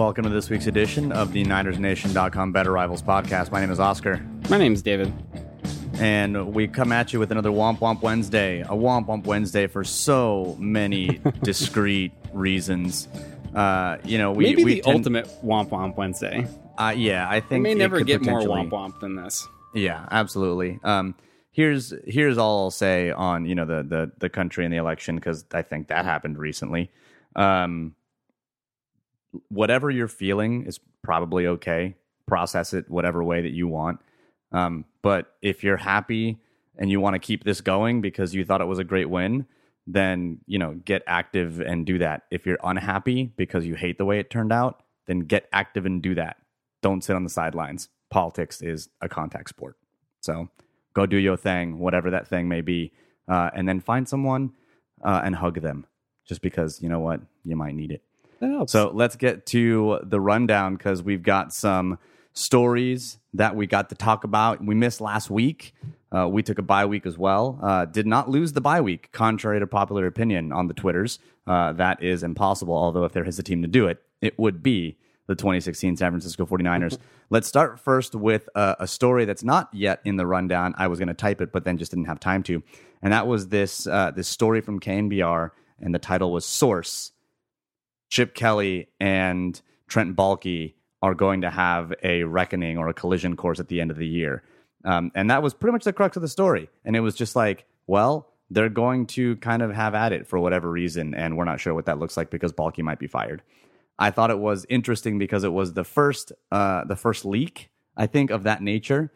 Welcome to this week's edition of the NinersNation.com Better Rivals podcast. My name is Oscar. My name's David. And we come at you with another Womp Womp Wednesday. A Womp Womp Wednesday for so many discrete reasons. Uh, you know, we maybe we the tend- ultimate Womp Womp Wednesday. Uh, yeah, I think We may never get more Womp Womp than this. Yeah, absolutely. Um, here's here's all I'll say on you know the the the country and the election because I think that happened recently. Um, whatever you're feeling is probably okay. Process it whatever way that you want. Um, but if you're happy and you want to keep this going because you thought it was a great win, then you know get active and do that. If you're unhappy because you hate the way it turned out, then get active and do that. Don't sit on the sidelines. Politics is a contact sport. So go do your thing, whatever that thing may be, uh, and then find someone uh, and hug them. Just because you know what you might need it. So let's get to the rundown because we've got some stories that we got to talk about. We missed last week. Uh, we took a bye week as well. Uh, did not lose the bye week, contrary to popular opinion on the Twitters. Uh, that is impossible. Although, if there is a team to do it, it would be the 2016 San Francisco 49ers. Let's start first with a, a story that's not yet in the rundown. I was going to type it, but then just didn't have time to. And that was this uh, this story from KNBR, and the title was Source. Chip Kelly and Trent Baalke are going to have a reckoning or a collision course at the end of the year. Um, and that was pretty much the crux of the story. And it was just like, well, they're going to kind of have at it for whatever reason. And we're not sure what that looks like because Baalke might be fired. I thought it was interesting because it was the first, uh, the first leak, I think, of that nature.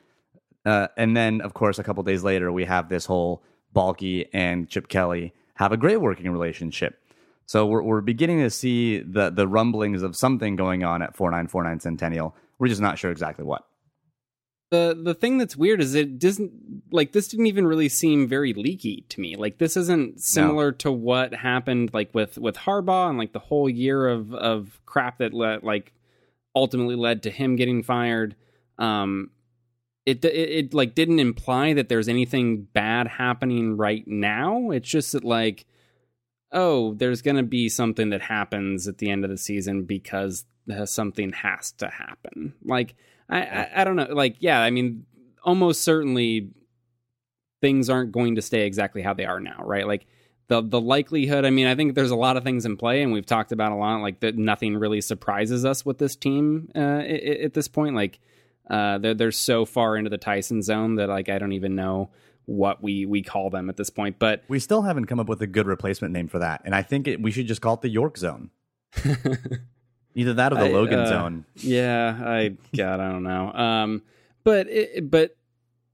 Uh, and then, of course, a couple days later, we have this whole Baalke and Chip Kelly have a great working relationship. So we're, we're beginning to see the the rumblings of something going on at 4949 Centennial. We're just not sure exactly what. the the thing that's weird is it doesn't like this didn't even really seem very leaky to me. Like this isn't similar to what happened like with with Harbaugh and like the whole year of of crap that let like ultimately led to him getting fired. Um, it, it it like didn't imply that there's anything bad happening right now. It's just that like oh, there's going to be something that happens at the end of the season because uh, something has to happen. Like I, I I don't know. Like yeah, I mean almost certainly things aren't going to stay exactly how they are now, right? Like the the likelihood. I mean, I think there's a lot of things in play, and we've talked about a lot. Like that, nothing really surprises us with this team uh, at, at this point. Like uh, they're they're so far into the Tyson zone that like I don't even know what we we call them at this point. But We still haven't come up with a good replacement name for that, and I think it, we should just call it the York Zone. Either that or the I, Logan uh, Zone. Yeah, I God, I don't know. Um, but it, but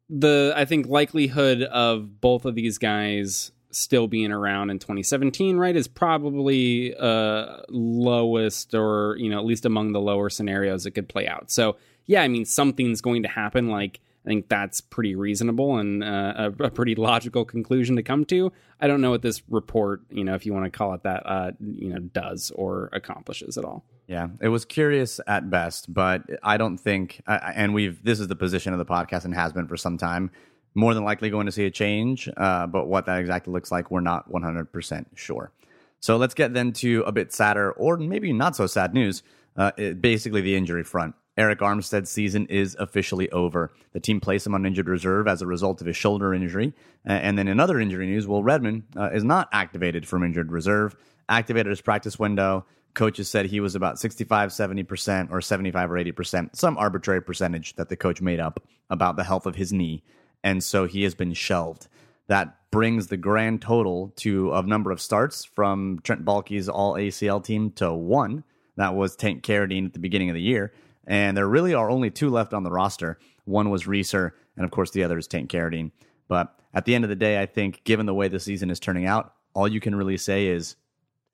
the I think likelihood of both of these guys still being around in 2017, right, is probably uh lowest or you know at least among the lower scenarios it could play out. So yeah, I mean something's going to happen. Like I think that's pretty reasonable and uh, a, a pretty logical conclusion to come to. I don't know what this report, you know, if you want to call it that, uh, you know, does or accomplishes at all. Yeah, it was curious at best, but I don't think. I- And we've this is the position of the podcast and has been for some time. More than likely going to see a change, uh, but what that exactly looks like, we're not 100% sure. So let's get then to a bit sadder or maybe not so sad news. Uh, it- basically, the injury front. Arik Armstead's season is officially over. The team placed him on injured reserve as a result of his shoulder injury. Uh, and then in other injury news, Will Redmond uh, is not activated from injured reserve, activated his practice window. Coaches said he was about 65, 70%, or 75 or 80%, some arbitrary percentage that the coach made up about the health of his knee. And so he has been shelved. That brings the grand total to a number of starts from Trent Baalke's all ACL team to one. That was Tank Carradine at the beginning of the year. And there really are only two left on the roster. One was Reaser, and of course the other is Tank Carradine. But at the end of the day, I think given the way the season is turning out, all you can really say is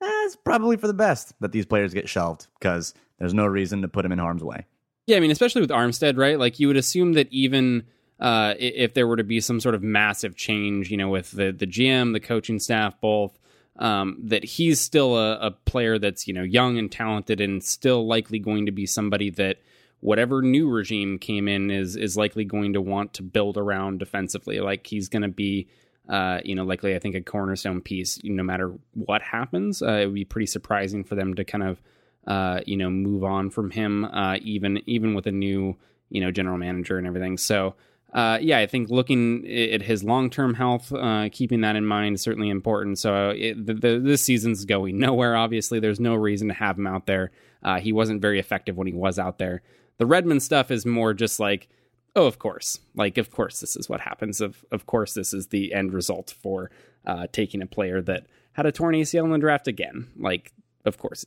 eh, it's probably for the best that these players get shelved because there's no reason to put them in harm's way. Yeah, I mean, especially with Armstead, right? Like you would assume that even uh, if there were to be some sort of massive change, you know, with the the GM, the coaching staff, both, um, that he's still a, a player that's you know young and talented, and still likely going to be somebody that whatever new regime came in is is likely going to want to build around defensively. Like he's going to be. Uh, you know, likely I think a cornerstone piece. No matter what happens, uh, it would be pretty surprising for them to kind of uh, you know, move on from him, uh, even even with a new, you know, general manager and everything. So, uh, yeah, I think looking at his long term health, uh, keeping that in mind is certainly important. So, it, the, the, this season's going nowhere. Obviously, there's no reason to have him out there. Uh, he wasn't very effective when he was out there. The Redmond stuff is more just like, oh, of course, like of course this is what happens. Of of course this is the end result for uh, taking a player that had a torn ACL in the draft again. Like, of course.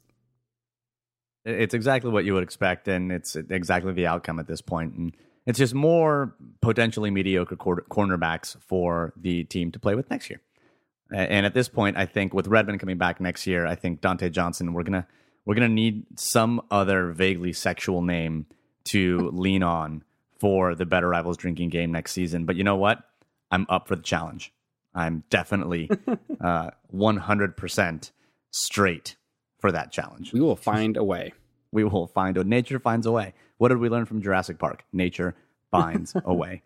It's exactly what you would expect, and it's exactly the outcome at this point. And it's just more potentially mediocre cornerbacks for the team to play with next year. And at this point, I think with Redmond coming back next year, I think Dontae Johnson, we're gonna we're gonna need some other vaguely sexual name to lean on for the Better Rivals drinking game next season. But you know what? I'm up for the challenge. I'm definitely uh, 100% straight for that challenge. We will find a way. We will find a nature finds a way. What did we learn from Jurassic Park? Nature finds a way.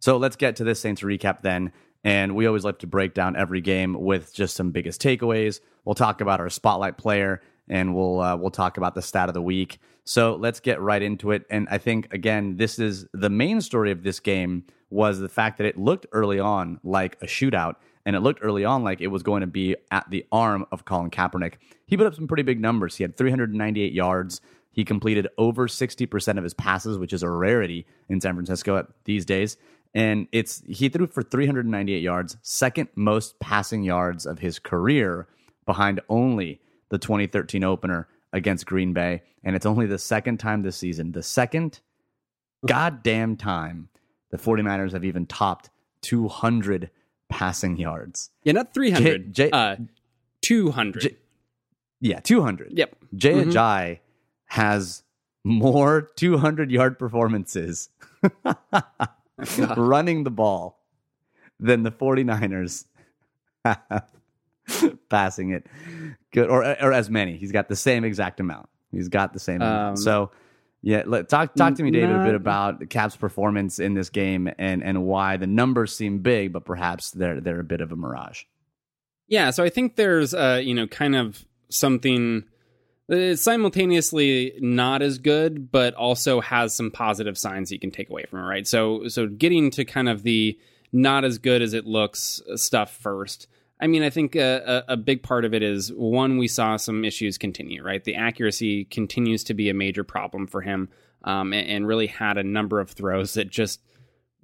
So let's get to this Saints recap then. And we always like to break down every game with just some biggest takeaways. We'll talk about our spotlight player and we'll uh, we'll talk about the stat of the week. So let's get right into it. And I think again, this is the main story of this game was the fact that it looked early on like a shootout, and it looked early on like it was going to be at the arm of Colin Kaepernick. He put up some pretty big numbers. He had 398 yards. He completed over 60% of his passes, which is a rarity in San Francisco these days. And it's he threw for 398 yards, second most passing yards of his career, behind only the 2013 opener against Green Bay. And it's only the second time this season, the second goddamn time the 49ers have even topped 200 passing yards. Yeah, not 300. J- J- uh, 200. J- yeah, 200. Yep. Jay mm-hmm. Ajayi has more 200 yard performances running the ball than the 49ers passing it. Good or or as many. He's got the same exact amount. He's got the same um, amount. So yeah, let, talk talk to me, David, not, a bit about the Cap's performance in this game and and why the numbers seem big, but perhaps they're they're a bit of a mirage. Yeah, so I think there's uh you know kind of something Uh, simultaneously not as good, but also has some positive signs you can take away from it, right? So so getting to kind of the not as good as it looks uh, stuff first. I mean, I think uh, a, a, big part of it is one, we saw some issues continue, right? The accuracy continues to be a major problem for him, um, and, and, really had a number of throws that just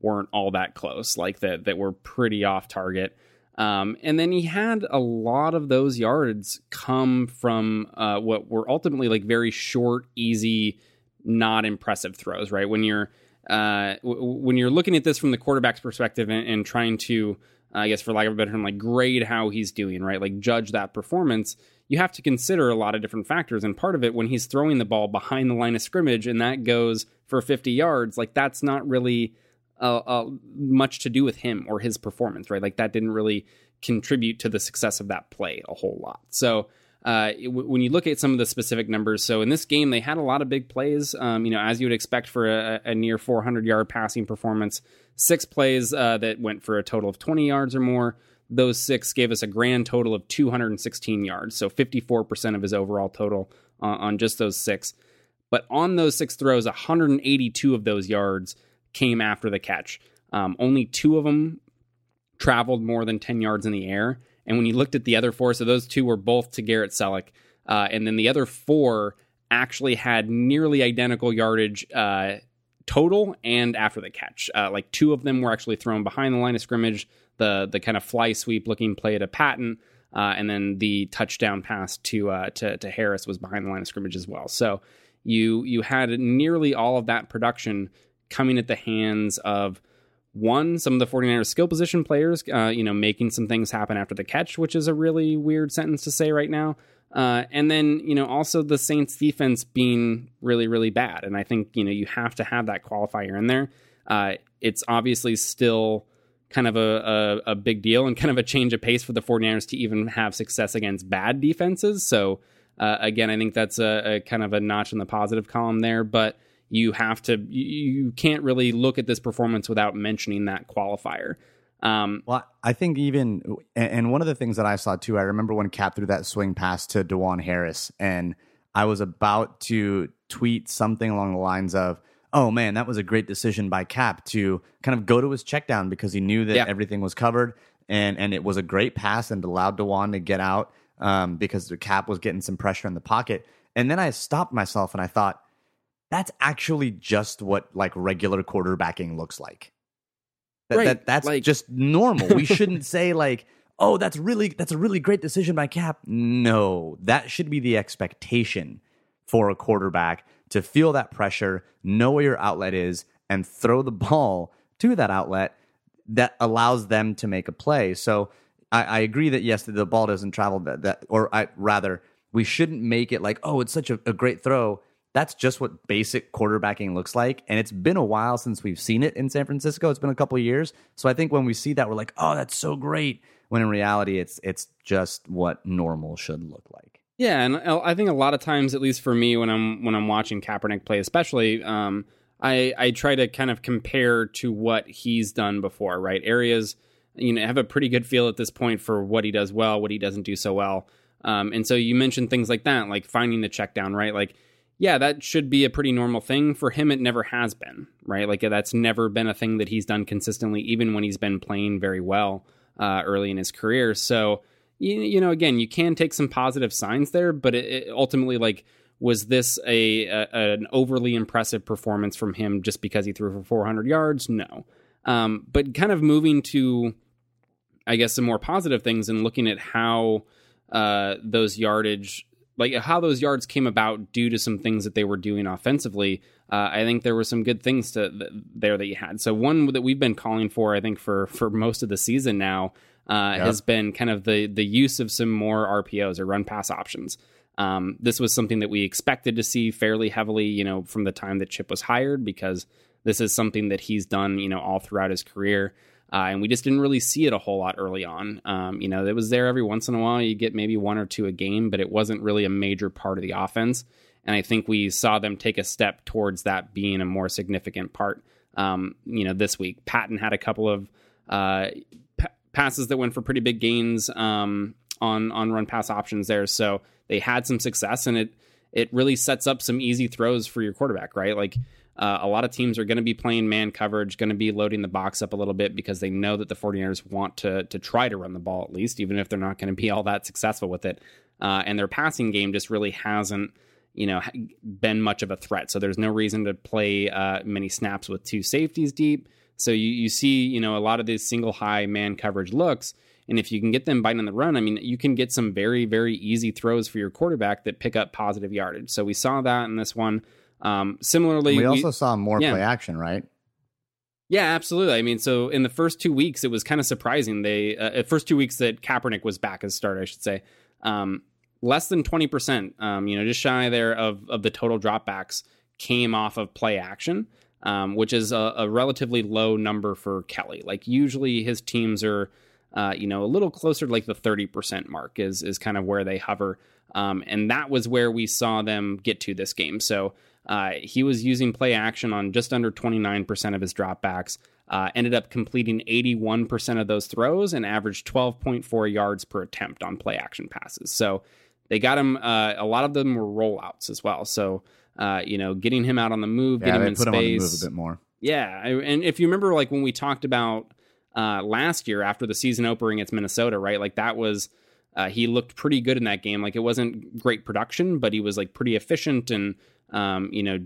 weren't all that close, like that that were pretty off target. Um, and then he had a lot of those yards come from uh, what were ultimately like very short, easy, not impressive throws, right? When you're uh, w- when you're looking at this from the quarterback's perspective and, and trying to I guess for lack of a better term, like grade how he's doing, right? Like judge that performance. You have to consider a lot of different factors. And part of it, when he's throwing the ball behind the line of scrimmage and that goes for 50 yards, like that's not really uh, uh, much to do with him or his performance, right? Like that didn't really contribute to the success of that play a whole lot. So uh, when you look at some of the specific numbers, so in this game they had a lot of big plays. Um, you know, as you would expect for a, a near 400 yard passing performance, six plays uh, that went for a total of 20 yards or more. Those six gave us a grand total of 216 yards, so 54% of his overall total uh, on just those six. But on those six throws, 182 of those yards came after the catch. Um, only two of them traveled more than 10 yards in the air. And when you looked at the other four, so those two were both to Garrett Celek. Uh, and then the other four actually had nearly identical yardage uh, total and after the catch. Uh, like two of them were actually thrown behind the line of scrimmage, the the kind of fly sweep looking play to Patton, uh, and then the touchdown pass to, uh, to to Harris was behind the line of scrimmage as well. So you you had nearly all of that production coming at the hands of one, some of the 49ers skill position players, uh, you know, making some things happen after the catch, which is a really weird sentence to say right now. Uh, and then, you know, also the Saints defense being really, really bad. And I think, you know, you have to have that qualifier in there. Uh, it's obviously still kind of a, a, a, big deal and kind of a change of pace for the 49ers to even have success against bad defenses. So, uh, again, I think that's a, a kind of a notch in the positive column there. But, you have to you can't really look at this performance without mentioning that qualifier. Um, well, I think even and one of the things that I saw too, I remember when Cap threw that swing pass to DuJuan Harris, and I was about to tweet something along the lines of, "Oh man, that was a great decision by Cap to kind of go to his check down because he knew that Yeah. everything was covered and and it was a great pass and allowed DuJuan to get out um, because the Cap was getting some pressure in the pocket." And then I stopped myself and I thought, "That's actually just what like regular quarterbacking looks like." That, Right, that that's like- just normal. We shouldn't say like, "Oh, that's really that's a really great decision by Cap." No, that should be the expectation for a quarterback to feel that pressure, know where your outlet is, and throw the ball to that outlet that allows them to make a play. So I, I agree that yes, the ball doesn't travel that, that or I rather we shouldn't make it like, oh, it's such a, a great throw. That's just what basic quarterbacking looks like. And it's been a while since we've seen it in San Francisco. It's been a couple years. So I think when we see that, we're like, oh, that's so great. When in reality, it's it's just what normal should look like. Yeah, and I I think a lot of times, at least for me, when I'm when I'm watching Kaepernick play, especially, um, I I try to kind of compare to what he's done before, right? Areas, you know, have a pretty good feel at this point for what he does well, what he doesn't do so well, um, and so you mentioned things like that, like finding the check down, right? Like, yeah, that should be a pretty normal thing for him. It never has been, right? Like that's never been a thing that he's done consistently, even when he's been playing very well uh, early in his career. So you, you know, again, you can take some positive signs there, but it, it ultimately, like, was this a, a an overly impressive performance from him just because he threw for 400 yards? No. Um, but kind of moving to, I guess, some more positive things and looking at how uh, those yardage, like how those yards came about due to some things that they were doing offensively. Uh, I think there were some good things to th- there that you had. So one that we've been calling for, I think, for for most of the season now, uh, Yep. has been kind of the the use of some more RPOs or run pass options. Um, this was something that we expected to see fairly heavily, you know, from the time that Chip was hired, because this is something that he's done, you know, all throughout his career. Uh, and we just didn't really see it a whole lot early on. Um, you know, it was there every once in a while. You get maybe one or two a game, but it wasn't really a major part of the offense. And I think we saw them take a step towards that being a more significant part. Um, you know, this week, Patton had a couple of uh, pa- passes that went for pretty big gains um, on on run pass options there. So they had some success, and it it really sets up some easy throws for your quarterback, right? Like uh, a lot of teams are going to be playing man coverage, going to be loading the box up a little bit because they know that the 49ers want to to try to run the ball at least, even if they're not going to be all that successful with it. Uh, and their passing game just really hasn't you know been much of a threat. So there's no reason to play uh, many snaps with two safeties deep. So you you see you know a lot of these single high man coverage looks. And if you can get them biting on the run, I mean, you can get some very, very easy throws for your quarterback that pick up positive yardage. So we saw that in this one. Um, similarly, We also saw more yeah. play action, right? yeah, absolutely. I mean, so in the first two weeks, it was kind of surprising. They uh, first two weeks that Kaepernick was back as starter, I should say, um, less than twenty percent. Um, you know, just shy there of of the total dropbacks came off of play action, um, which is a, a relatively low number for Kelly. Like usually, his teams are, uh, you know, a little closer to like the thirty percent mark is is kind of where they hover. Um, and that was where we saw them get to this game. So uh, he was using play action on just under 29% of his dropbacks. Uh, ended up completing 81% of those throws and averaged 12.4 yards per attempt on play action passes. So they got him. Uh, a lot of them were rollouts as well. So uh, you know, getting him out on the move, Yeah, getting him in put him on the move space. a bit more. Yeah, and if you remember, like when we talked about uh, last year after the season opener against Minnesota, right? Like that was uh, he looked pretty good in that game. Like it wasn't great production, but he was like pretty efficient and um, you know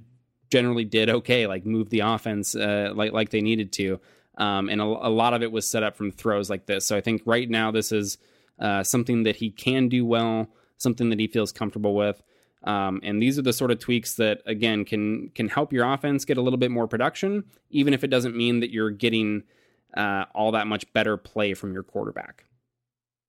generally did okay. Like move the offense uh, like like they needed to, um, and a, a lot of it was set up from throws like this. So I think right now this is uh, something that he can do well, something that he feels comfortable with. Um, and these are the sort of tweaks that again can can help your offense get a little bit more production, even if it doesn't mean that you're getting uh, all that much better play from your quarterback.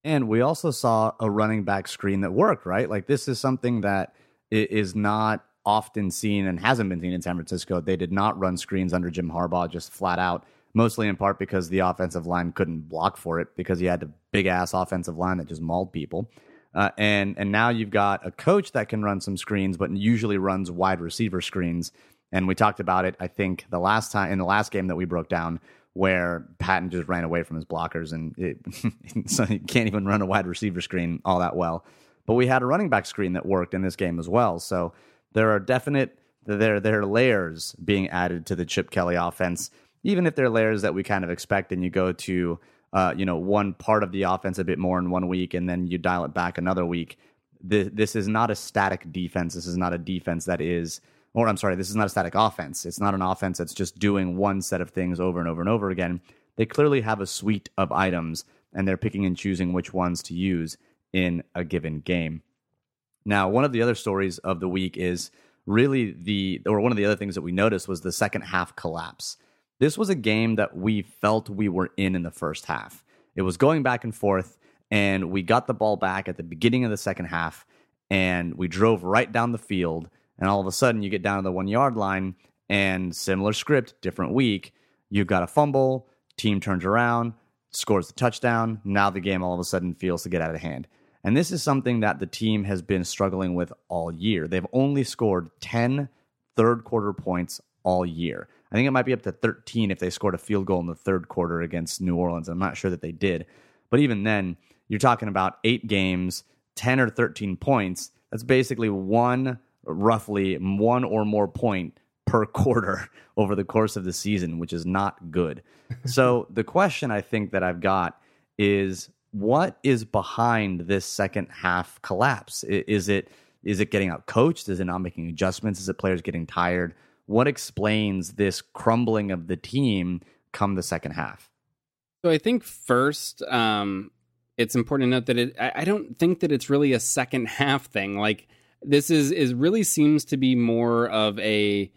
And we also saw a running back screen that worked, right? Like this is something that is not often seen and hasn't been seen in San Francisco. They did not run screens under Jim Harbaugh just flat out, mostly in part because the offensive line couldn't block for it because he had a big ass offensive line that just mauled people. Uh, and and now you've got a coach that can run some screens, but usually runs wide receiver screens. And we talked about it, I think, the last time in the last game that we broke down, where Patton just ran away from his blockers, and it, so he can't even run a wide receiver screen all that well. but we had a running back screen that worked in this game as well. So there are definite there there are layers being added to the Chip Kelly offense, even if they're layers that we kind of expect. And you go to uh, you know one part of the offense a bit more in one week, and then you dial it back another week. This, this is not a static defense. This is not a defense that is, or I'm sorry, this is not a static offense. It's not an offense that's just doing one set of things over and over and over again. They clearly have a suite of items, and they're picking and choosing which ones to use in a given game. Now, one of the other stories of the week is really the, or one of the other things that we noticed was the second half collapse. This was a game that we felt we were in in the first half. It was going back and forth, and we got the ball back at the beginning of the second half, and we drove right down the field. And all of a sudden, you get down to the one yard line, and similar script, different week. You've got a fumble, team turns around, scores the touchdown. Now the game all of a sudden feels to get out of hand. And this is something that the team has been struggling with all year. They've only scored 10 third quarter points all year. I think it might be up to 13 if they scored a field goal in the third quarter against New Orleans. I'm not sure that they did. But even then, you're talking about eight games, 10 or 13 points. That's basically one, roughly one or more point per quarter over the course of the season, which is not good. so the question I think that I've got is what is behind this second half collapse? Is it is it getting out coached? Is it not making adjustments? Is it players getting tired? What explains this crumbling of the team come the second half? So I think first, um, it's important to note that it, I, I don't think that it's really a second half thing. Like this is is really seems to be more of a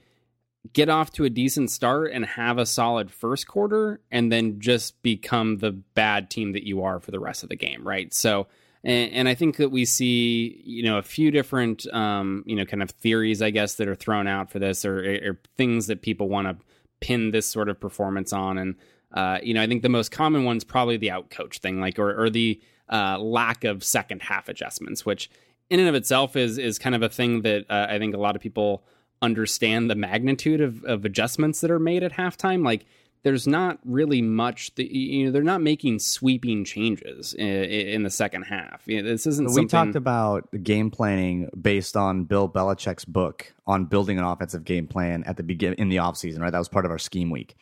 get off to a decent start and have a solid first quarter and then just become the bad team that you are for the rest of the game, right? So, and, I think that we see, you know, a few different, um, you know, kind of theories, I guess, that are thrown out for this or, or things that people want to pin this sort of performance on. And, uh, you know, I think the most common one's probably the out coach thing, like, or, or the uh, lack of second half adjustments, which in and of itself is, is kind of a thing that uh, I think a lot of people understand the magnitude of, of adjustments that are made at halftime. Like there's not really much that you know they're not making sweeping changes in, in the second half. You know, this isn't. We talked about game planning based on Bill Belichick's book on building an offensive game plan at the begin in the offseason, right? That was part of our scheme week.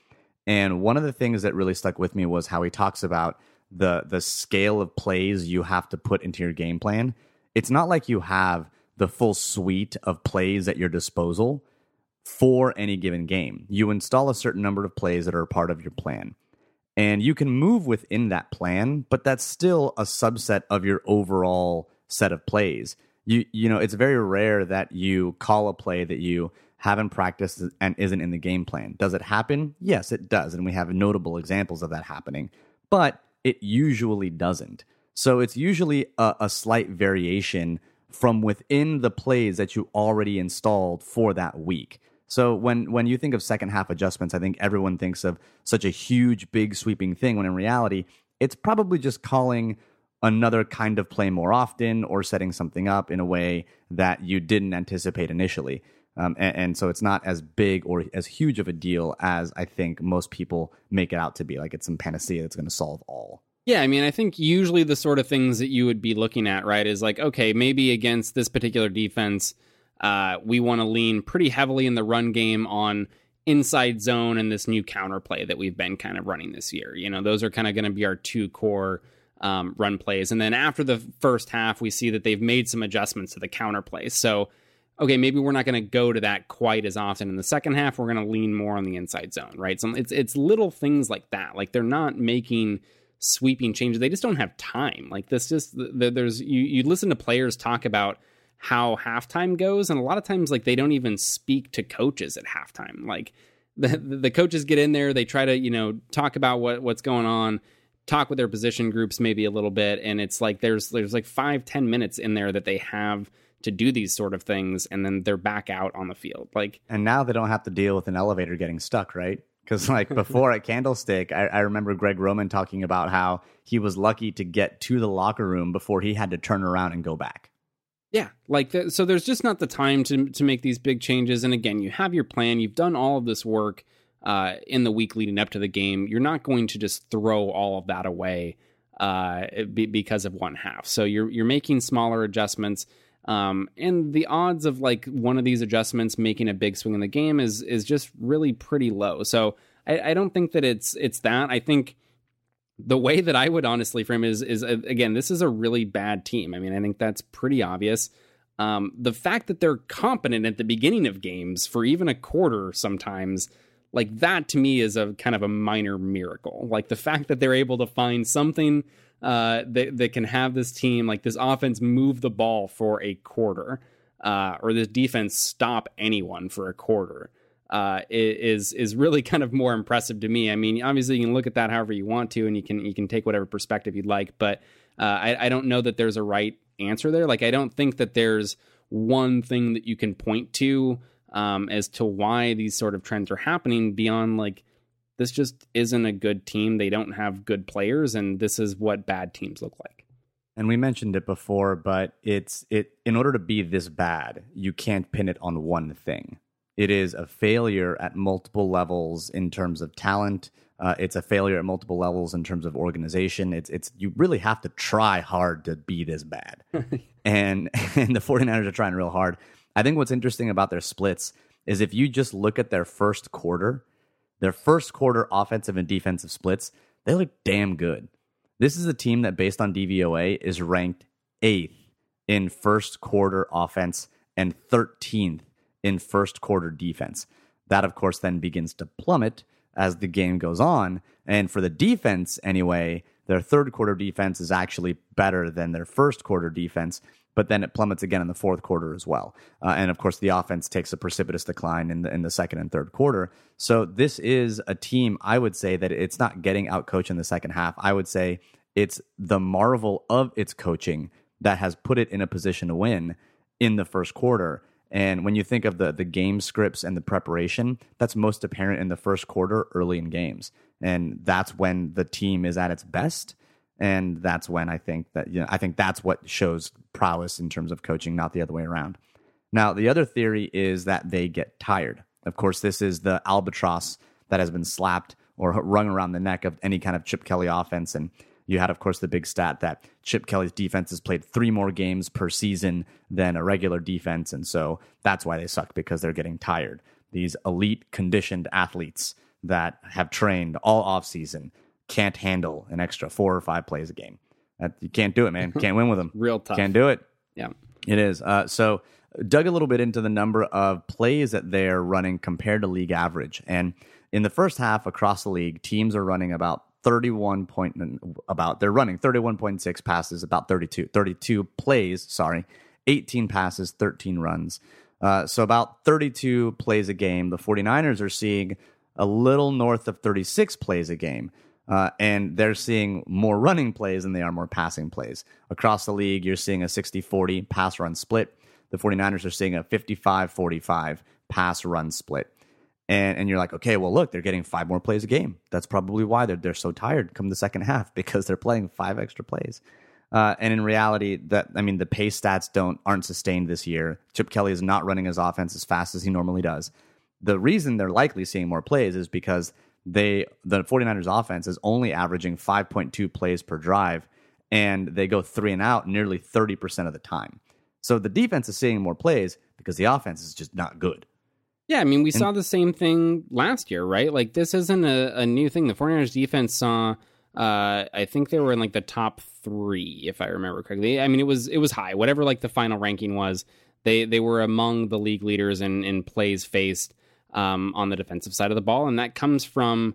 And one of the things that really stuck with me was how he talks about the the scale of plays you have to put into your game plan. It's not like you have the full suite of plays at your disposal for any given game. You install a certain number of plays that are part of your plan. And you can move within that plan, but that's still a subset of your overall set of plays. You you know, it's very rare that you call a play that you haven't practiced and isn't in the game plan. Does it happen? Yes, it does, and we have notable examples of that happening. But it usually doesn't. So it's usually a, a slight variation from within the plays that you already installed for that week. So when when you think of second half adjustments, I think everyone thinks of such a huge, big, sweeping thing. When in reality, it's probably just calling another kind of play more often or setting something up in a way that you didn't anticipate initially. Um, and, and, so it's not as big or as huge of a deal as I think most people make it out to be. Like it's some panacea that's going to solve all. Yeah, I mean, I think usually the sort of things that you would be looking at, right, is like, okay, maybe against this particular defense, uh, we want to lean pretty heavily in the run game on inside zone and this new counterplay that we've been kind of running this year. You know, those are kind of going to be our two core um, run plays. And then after the first half, we see that they've made some adjustments to the counterplay. So, okay, maybe we're not going to go to that quite as often in the second half. We're going to lean more on the inside zone, right? So it's it's little things like that. Like they're not making sweeping changes. They just don't have time. Like this, just there's you you listen to players talk about how halftime goes, and a lot of times like they don't even speak to coaches at halftime. Like the the coaches get in there, they try to you know talk about what what's going on, talk with their position groups maybe a little bit, and it's like there's there's like five ten minutes in there that they have to do these sort of things and then they're back out on the field like and now they don't have to deal with an elevator getting stuck right because like before at Candlestick, I, I, remember Greg Roman talking about how he was lucky to get to the locker room before he had to turn around and go back. Yeah, like so. There's just not the time to to make these big changes. And again, you have your plan. You've done all of this work uh, in the week leading up to the game. You're not going to just throw all of that away uh, be, because of one half. So you're you're making smaller adjustments. Um, and the odds of like one of these adjustments making a big swing in the game is is just really pretty low. So I, I don't think that it's it's that. I think the way that I would honestly frame it is is uh, again, this is a really bad team. I mean, I think that's pretty obvious. Um, the fact that they're competent at the beginning of games for even a quarter sometimes, like that to me is a kind of a minor miracle. Like the fact that they're able to find something uh, that that can have this team like this offense move the ball for a quarter, uh, or this defense stop anyone for a quarter uh, is is really kind of more impressive to me. I mean, obviously you can look at that however you want to, and you can you can take whatever perspective you'd like, but uh, I, I don't know that there's a right answer there. Like I don't think that there's one thing that you can point to um, as to why these sort of trends are happening beyond like this just isn't a good team. They don't have good players, and this is what bad teams look like. And we mentioned it before, but it's it in order to be this bad, you can't pin it on one thing it is a failure at multiple levels in terms of talent. Uh, it's a failure at multiple levels in terms of organization. It's it's you really have to try hard to be this bad. and and the 49ers are trying real hard. I think what's interesting about their splits is if you just look at their first quarter, their first quarter offensive and defensive splits, they look damn good. This is a team that based on DVOA is ranked 8th in first quarter offense and 13th in first quarter defense. That, of course, then begins to plummet as the game goes on. And for the defense, anyway, their third quarter defense is actually better than their first quarter defense, but then it plummets again in the fourth quarter as well. Uh, and of course, the offense takes a precipitous decline in the in the second and third quarter. So this is a team. I would say that it's not getting out coached in the second half. I would say it's the marvel of its coaching that has put it in a position to win in the first quarter. And when you think of the the game scripts and the preparation, that's most apparent in the first quarter early in games. And that's when the team is at its best. And that's when I think that you know I think that's what shows prowess in terms of coaching, not the other way around. Now, the other theory is that they get tired. Of course, this is the albatross that has been slapped or rung around the neck of any kind of Chip Kelly offense. And you had, of course, the big stat that Chip Kelly's defense has played three more games per season than a regular defense. And so that's why they suck because they're getting tired. These elite conditioned athletes that have trained all offseason can't handle an extra four or five plays a game. That, you can't do it, man. Can't win with them. Real tough. Can't do it. Yeah. It is. Uh, so dug a little bit into the number of plays that they're running compared to league average. And in the first half across the league, teams are running about 31 point about they're running 31.6 passes about 32 32 plays sorry 18 passes 13 runs uh, so about 32 plays a game the 49ers are seeing a little north of 36 plays a game uh, and they're seeing more running plays than they are more passing plays across the league you're seeing a 60-40 pass run split the 49ers are seeing a 55-45 pass run split and and you're like, okay, well, look, they're getting five more plays a game. That's probably why they're they're so tired come the second half because they're playing five extra plays. Uh, and in reality, that I mean, the pace stats don't aren't sustained this year. Chip Kelly is not running his offense as fast as he normally does. The reason they're likely seeing more plays is because they the 49ers offense is only averaging 5.2 plays per drive and they go three and out nearly 30% of the time. So the defense is seeing more plays because the offense is just not good. Yeah, I mean, we and, saw the same thing last year, right? Like, this isn't a, a new thing. The 49ers defense saw, uh, I think they were in like the top three, if I remember correctly. I mean, it was it was high. Whatever like the final ranking was, they they were among the league leaders in in plays faced um, on the defensive side of the ball, and that comes from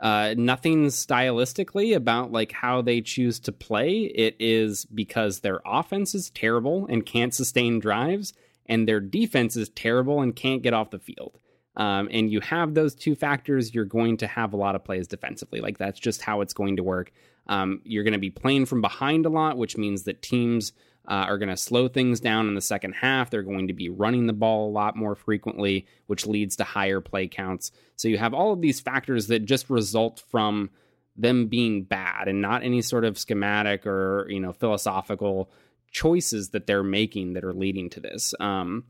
uh, nothing stylistically about like how they choose to play. It is because their offense is terrible and can't sustain drives and their defense is terrible and can't get off the field. Um, and you have those two factors, you're going to have a lot of plays defensively. Like that's just how it's going to work. Um, you're going to be playing from behind a lot, which means that teams uh, are going to slow things down in the second half. They're going to be running the ball a lot more frequently, which leads to higher play counts. So you have all of these factors that just result from them being bad and not any sort of schematic or you know philosophical choices that they're making that are leading to this. Um,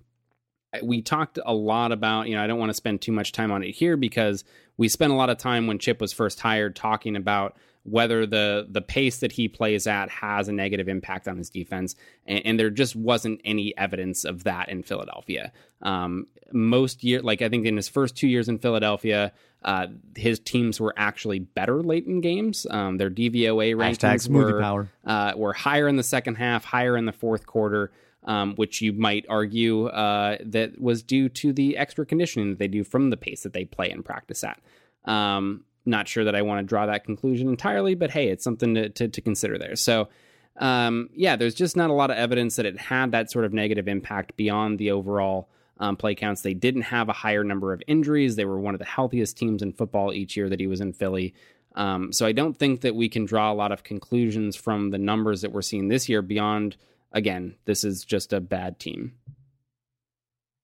we talked a lot about, you know, I don't want to spend too much time on it here because we spent a lot of time when Chip was first hired talking about whether the the pace that he plays at has a negative impact on his defense, and, and there just wasn't any evidence of that in Philadelphia. Um, most year, like I think in his first two years in Philadelphia, uh, his teams were actually better late in games. Um, their DVOA rankings were uh, were higher in the second half, higher in the fourth quarter um, which you might argue uh, that was due to the extra conditioning that they do from the pace that they play and practice at. Um, not sure that I want to draw that conclusion entirely, but hey, it's something to, to, to consider there. So, um, yeah, there's just not a lot of evidence that it had that sort of negative impact beyond the overall um, play counts. They didn't have a higher number of injuries. They were one of the healthiest teams in football each year that he was in Philly. Um, so I don't think that we can draw a lot of conclusions from the numbers that we're seeing this year beyond again, this is just a bad team.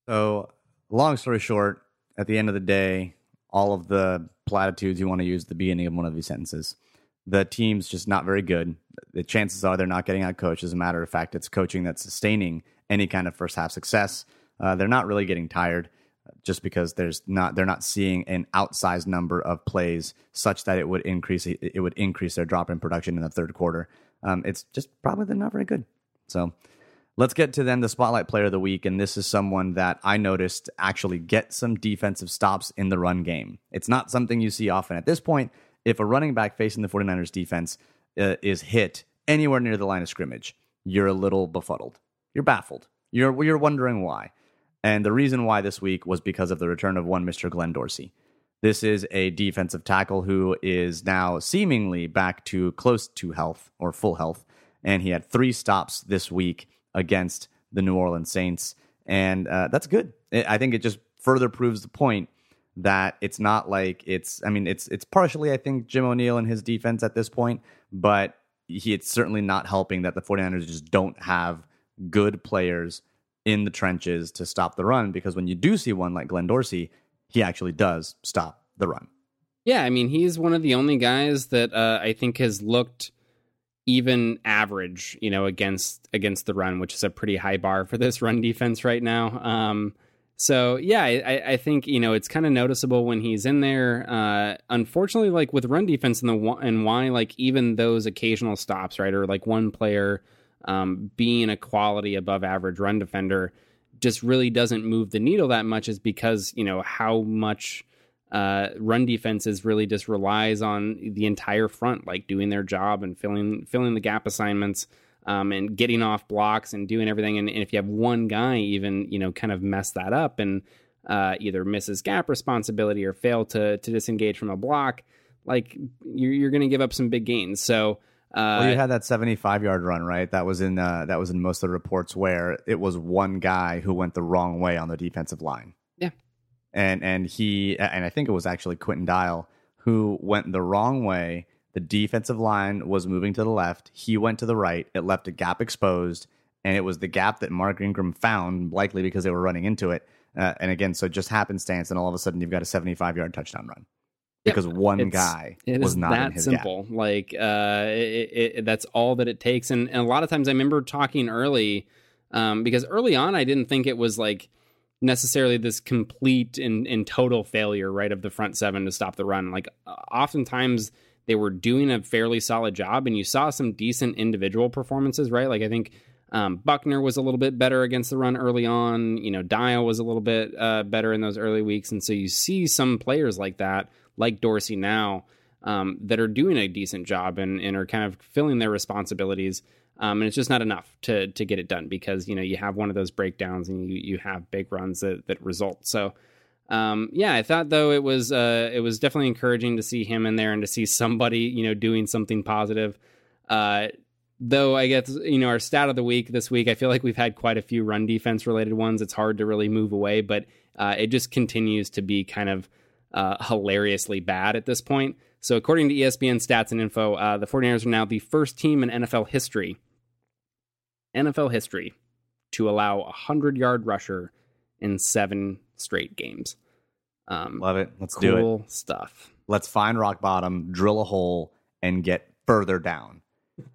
So, long story short, at the end of the day, all of the platitudes you want to use at the beginning of one of these sentences. The team's just not very good. The chances are they're not getting out coached. As a matter of fact, it's coaching that's sustaining any kind of first half success. Uh, they're not really getting tired just because there's not they're not seeing an outsized number of plays such that it would increase it would increase their drop in production in the third quarter. Um, it's just probably they're not very good. So let's get to then the spotlight player of the week. And this is someone that I noticed actually get some defensive stops in the run game. It's not something you see often at this point. If a running back facing the 49ers defense uh, is hit anywhere near the line of scrimmage, you're a little befuddled. You're baffled. You're, you're wondering why. And the reason why this week was because of the return of one Mr. Glenn Dorsey. This is a defensive tackle who is now seemingly back to close to health or full health and he had three stops this week against the New Orleans Saints, and uh, that's good. I think it just further proves the point that it's not like it's. I mean, it's it's partially I think Jim O'Neil and his defense at this point, but he it's certainly not helping that the 49ers just don't have good players in the trenches to stop the run because when you do see one like Glenn Dorsey, he actually does stop the run. Yeah, I mean, he's one of the only guys that uh, I think has looked even average, you know, against against the run, which is a pretty high bar for this run defense right now. Um, so yeah, I, I, think you know it's kind of noticeable when he's in there. Uh, unfortunately, like with run defense and the and why like even those occasional stops, right, or like one player um, being a quality above average run defender, just really doesn't move the needle that much, is because you know how much uh, run defenses really just relies on the entire front, like doing their job and filling filling the gap assignments. Um, and getting off blocks and doing everything. And, and, if you have one guy even, you know, kind of mess that up and uh, either misses gap responsibility or fail to to disengage from a block, like you're, you're going to give up some big gains. So. Uh, well, you had that 75 yard run, right? That was in uh, that was in most of the reports where it was one guy who went the wrong way on the defensive line and and he and I think it was actually Quinton Dial who went the wrong way. The defensive line was moving to the left. He went to the right. It left a gap exposed, and it was the gap that Mark Ingram found, likely because they were running into it. Uh, and again, so just happenstance, and all of a sudden you've got a 75 yard touchdown run because yep. one it's, guy it was not that simple. Gap. Like uh, it, it, that's all that it takes. And, and, a lot of times I remember talking early um, because early on I didn't think it was like necessarily this complete and, and total failure, right, of the front seven to stop the run. Like, oftentimes they were doing a fairly solid job, and you saw some decent individual performances, right? Like, I think um, Buckner was a little bit better against the run early on. You know, Dial was a little bit uh, better in those early weeks. And so you see some players like that, like Dorsey now, um, that are doing a decent job and, and are kind of filling their responsibilities. Um, and it's just not enough to to get it done because you know you have one of those breakdowns and you you have big runs that that result. So um, yeah, I thought though it was uh, it was definitely encouraging to see him in there and to see somebody you know doing something positive. Uh, though I guess you know our stat of the week this week, I feel like we've had quite a few run defense related ones. It's hard to really move away, but uh, it just continues to be kind of uh, hilariously bad at this point. So, according to ESPN stats and info, uh, the 49ers are now the first team in NFL history, NFL history, to allow a 100 yard rusher in seven straight games. Um, Love it. Let's cool do it. stuff. Let's find rock bottom, drill a hole, and get further down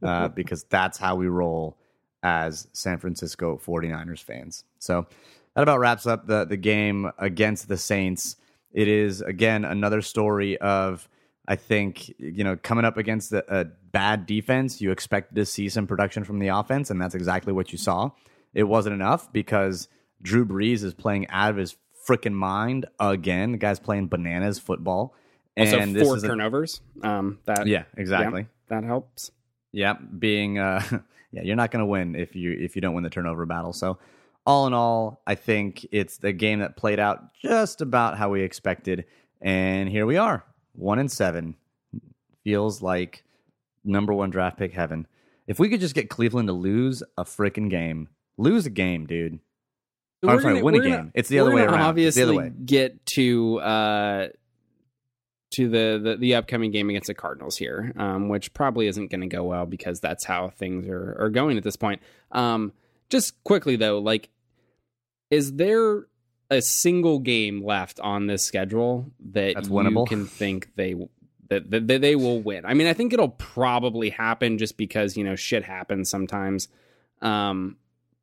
uh, because that's how we roll as San Francisco 49ers fans. So, that about wraps up the the game against the Saints. It is again another story of I think you know coming up against a, a bad defense, you expected to see some production from the offense, and that's exactly what you saw. It wasn't enough because Drew Brees is playing out of his freaking mind again. The guy's playing bananas football. Also, And four this is a- turnovers. um, that yeah, exactly. that helps. Yeah, being uh yeah, you're not going to win if you if you don't win the turnover battle. So, all in all, I think it's the game that played out just about how we expected and here we are. 1 and 7. Feels like number 1 draft pick heaven. If we could just get Cleveland to lose a freaking game. Lose a game, dude. So I'm sorry, gonna- win a game. gonna- It's the other way around. It's the Obviously, other way. get to uh, to the, the the upcoming game against the Cardinals here, um, which probably isn't going to go well because that's how things are are going at this point. Um, just quickly though, like, is there a single game left on this schedule that That's you winnable? can think they that, that, that they will win? I mean, I think it'll probably happen just because you know shit happens sometimes. Um,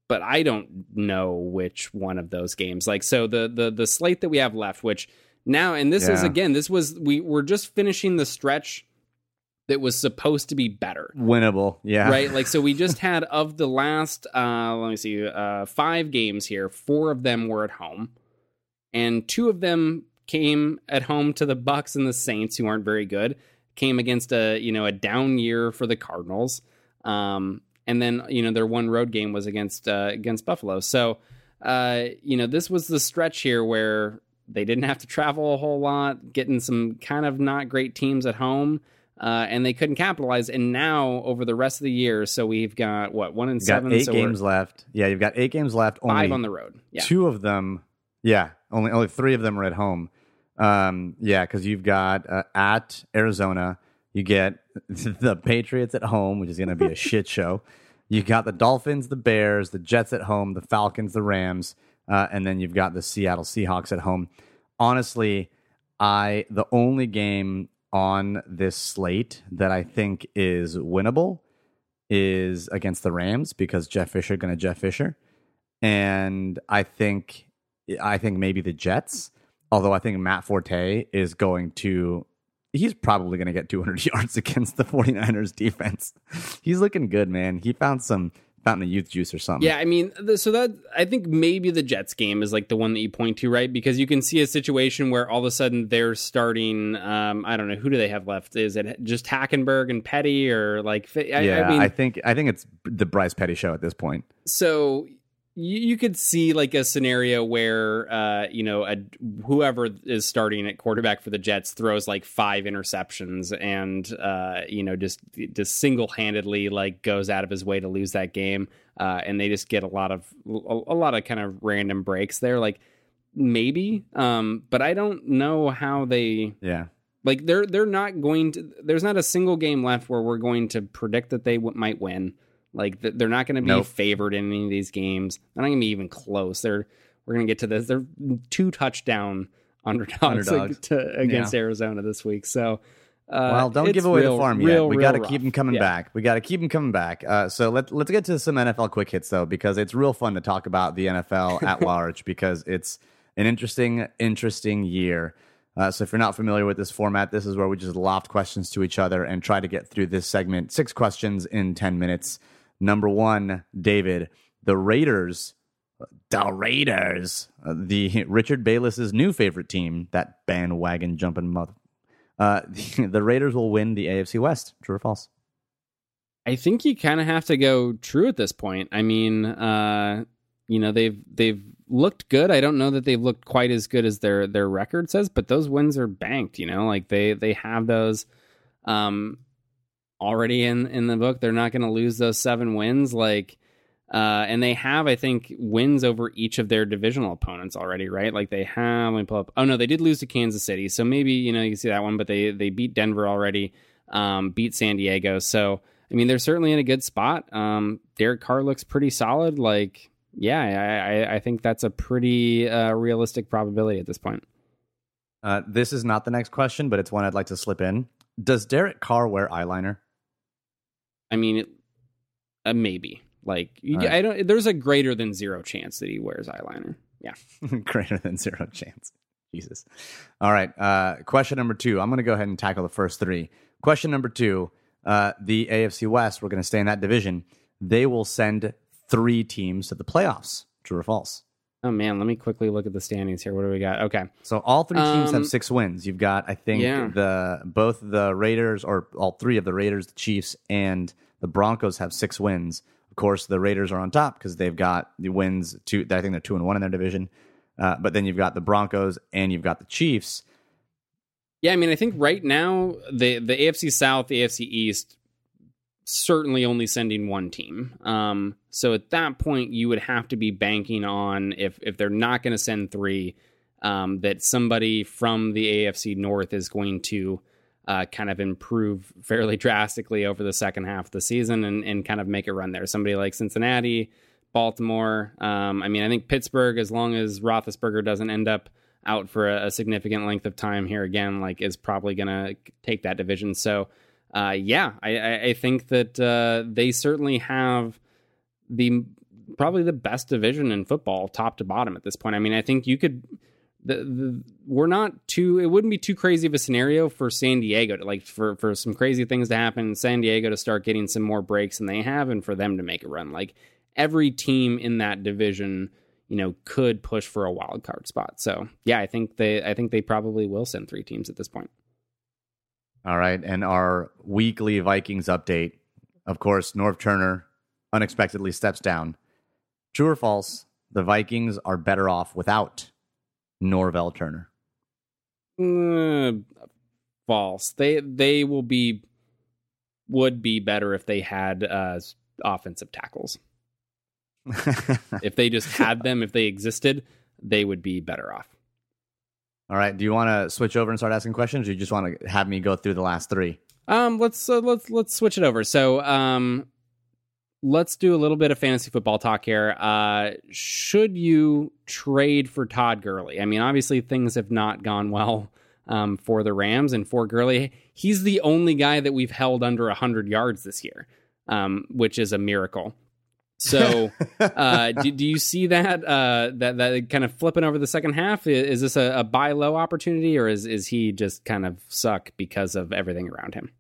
but I don't know which one of those games. Like so the the the slate that we have left, which now and this is again, this was we we're just finishing the stretch that was supposed to be better. Winnable. Yeah. Right? Like so we just had of the last uh let me see, uh five games here, four of them were at home. And two of them came at home to the Bucks and the Saints who aren't very good. Came against a, you know, a down year for the Cardinals. Um and then, you know, their one road game was against uh against Buffalo. So uh, you know, this was the stretch here where they didn't have to travel a whole lot, getting some kind of not great teams at home, uh, and they couldn't capitalize. And now over the rest of the year, so we've got what one and got seven, 8 so games left. Yeah, you've got 8 games left. five on the road. Yeah, Two of them, yeah, only only three of them are at home. Um, yeah, because you've got uh, at Arizona, you get the Patriots at home, which is going to be a shit show. You got the Dolphins, the Bears, the Jets at home, the Falcons, the Rams, uh, and then you've got the Seattle Seahawks at home. Honestly, I the only game on this slate that I think is winnable is against the Rams because Jeff Fisher going to Jeff Fisher, and I think I think maybe the Jets. Although I think Matt Forte is going to he's probably going to get 200 yards against the 49ers defense. He's looking good, man. He found some found the youth juice or something. Yeah, I mean, so that I think maybe the Jets game is like the one that you point to, right? Because you can see a situation where all of a sudden they're starting. Um, I don't know who do they have left? Is it just Hackenberg and Petty, or like? I, yeah. I mean, I think I think it's the Bryce Petty show at this point. so you, you could see like a scenario where uh, you know a, whoever is starting at quarterback for the Jets throws like five interceptions and uh, you know just just single handedly like goes out of his way to lose that game, uh, and they just get a lot of a, a lot of kind of random breaks there, like maybe, um, but I don't know how they Yeah. like they're they're not going to. There's not a single game left where we're going to predict that they w- might win. Like th- they're not going to be Nope. favored in any of these games. They're not going to be even close. They're we're going to get to this. They're two touchdown underdogs, Underdogs. to, against Arizona this week. So. Uh, Well, don't give away real- the farm real, yet. We got to keep them coming Yeah. back. We got to keep them coming back. Uh, so let let's get to some NFL quick hits though, because it's real fun to talk about the NFL at large because it's an interesting, interesting year. Uh, so if you're not familiar with this format, this is where we just loft questions to each other and try to get through this segment. Six questions in ten minutes. Number one, David, the Raiders. The Raiders, uh, the Richard Bayless's new favorite team, that bandwagon jumping mother. Uh, the, the Raiders will win the AFC West. True or false? I think you kind of have to go true at this point. I mean, uh, you know, they've they've looked good. I don't know that they've looked quite as good as their their record says, but those wins are banked. You know, like they they have those um, already in in the book. They're not going to lose those seven wins. Like. Uh, and they have, I think, wins over each of their divisional opponents already, right? Like they have. Let me pull up. Oh no, they did lose to Kansas City, so maybe you know you can see that one. But they they beat Denver already, um, beat San Diego. So I mean, they're certainly in a good spot. Um, Derek Carr looks pretty solid. Like, yeah, I, I, think that's a pretty uh, realistic probability at this point. Uh, this is not the next question, but it's one I'd like to slip in. Does Derek Carr wear eyeliner? I mean, it, uh, maybe. Like, you, right. I don't. There's a greater than zero chance that he wears eyeliner. Yeah. Greater than zero chance. Jesus. All right. Uh, question number two. I'm going to go ahead and tackle the first three. Question number two uh, the AFC West, we're going to stay in that division. They will send three teams to the playoffs. True or false? Oh man, let me quickly look at the standings here. What do we got? Okay, so all three teams Um, have six wins. You've got, I think, Yeah. the both the Raiders or all three of the Raiders, the Chiefs, and the Broncos have six wins. Of course, the Raiders are on top because they've got the wins. Two, I think they're two and one in their division. Uh, but then you've got the Broncos and you've got the Chiefs. yeah. I mean, I think right now the the AFC South, the AFC East, certainly only sending one team. Um, so at that point, you would have to be banking on if if they're not going to send three, um, that somebody from the AFC North is going to. Uh, kind of improve fairly drastically over the second half of the season and, and kind of make a run there. Somebody like Cincinnati, Baltimore. Um, I mean, I think Pittsburgh, as long as Roethlisberger doesn't end up out for a, a significant length of time here again, like is probably going to take that division. So, uh, yeah, I, I, think that uh, they certainly have the probably the best division in football, top to bottom at this point. I mean, I think you could. The, the, we're not too. It wouldn't be too crazy of a scenario for San Diego to like for for some crazy things to happen. San Diego to start getting some more breaks than they have, and for them to make a run. Like every team in that division, you know, could push for a wild card spot. So yeah, I think they. I think they probably will send three teams at this point. All right. And our weekly Vikings update. Of course, Norv Turner unexpectedly steps down. True or false? The Vikings are better off without Norval Turner. Uh, false. They they will be would be better if they had uh, offensive tackles. If they just had them, if they existed, they would be better off. All right. Do you want to switch over and start asking questions, or you just want to have me go through the last three? Um, let's uh, let's let's switch it over. So, um, let's do a little bit of fantasy football talk here. Uh, should you trade for Todd Gurley? I mean, obviously things have not gone well um, for the Rams and for Gurley. He's the only guy that we've held under hundred yards this year, um, which is a miracle. So, uh, do, do you see that uh, that that kind of flipping over the second half? Is this a, a buy low opportunity, or is is he just kind of suck because of everything around him?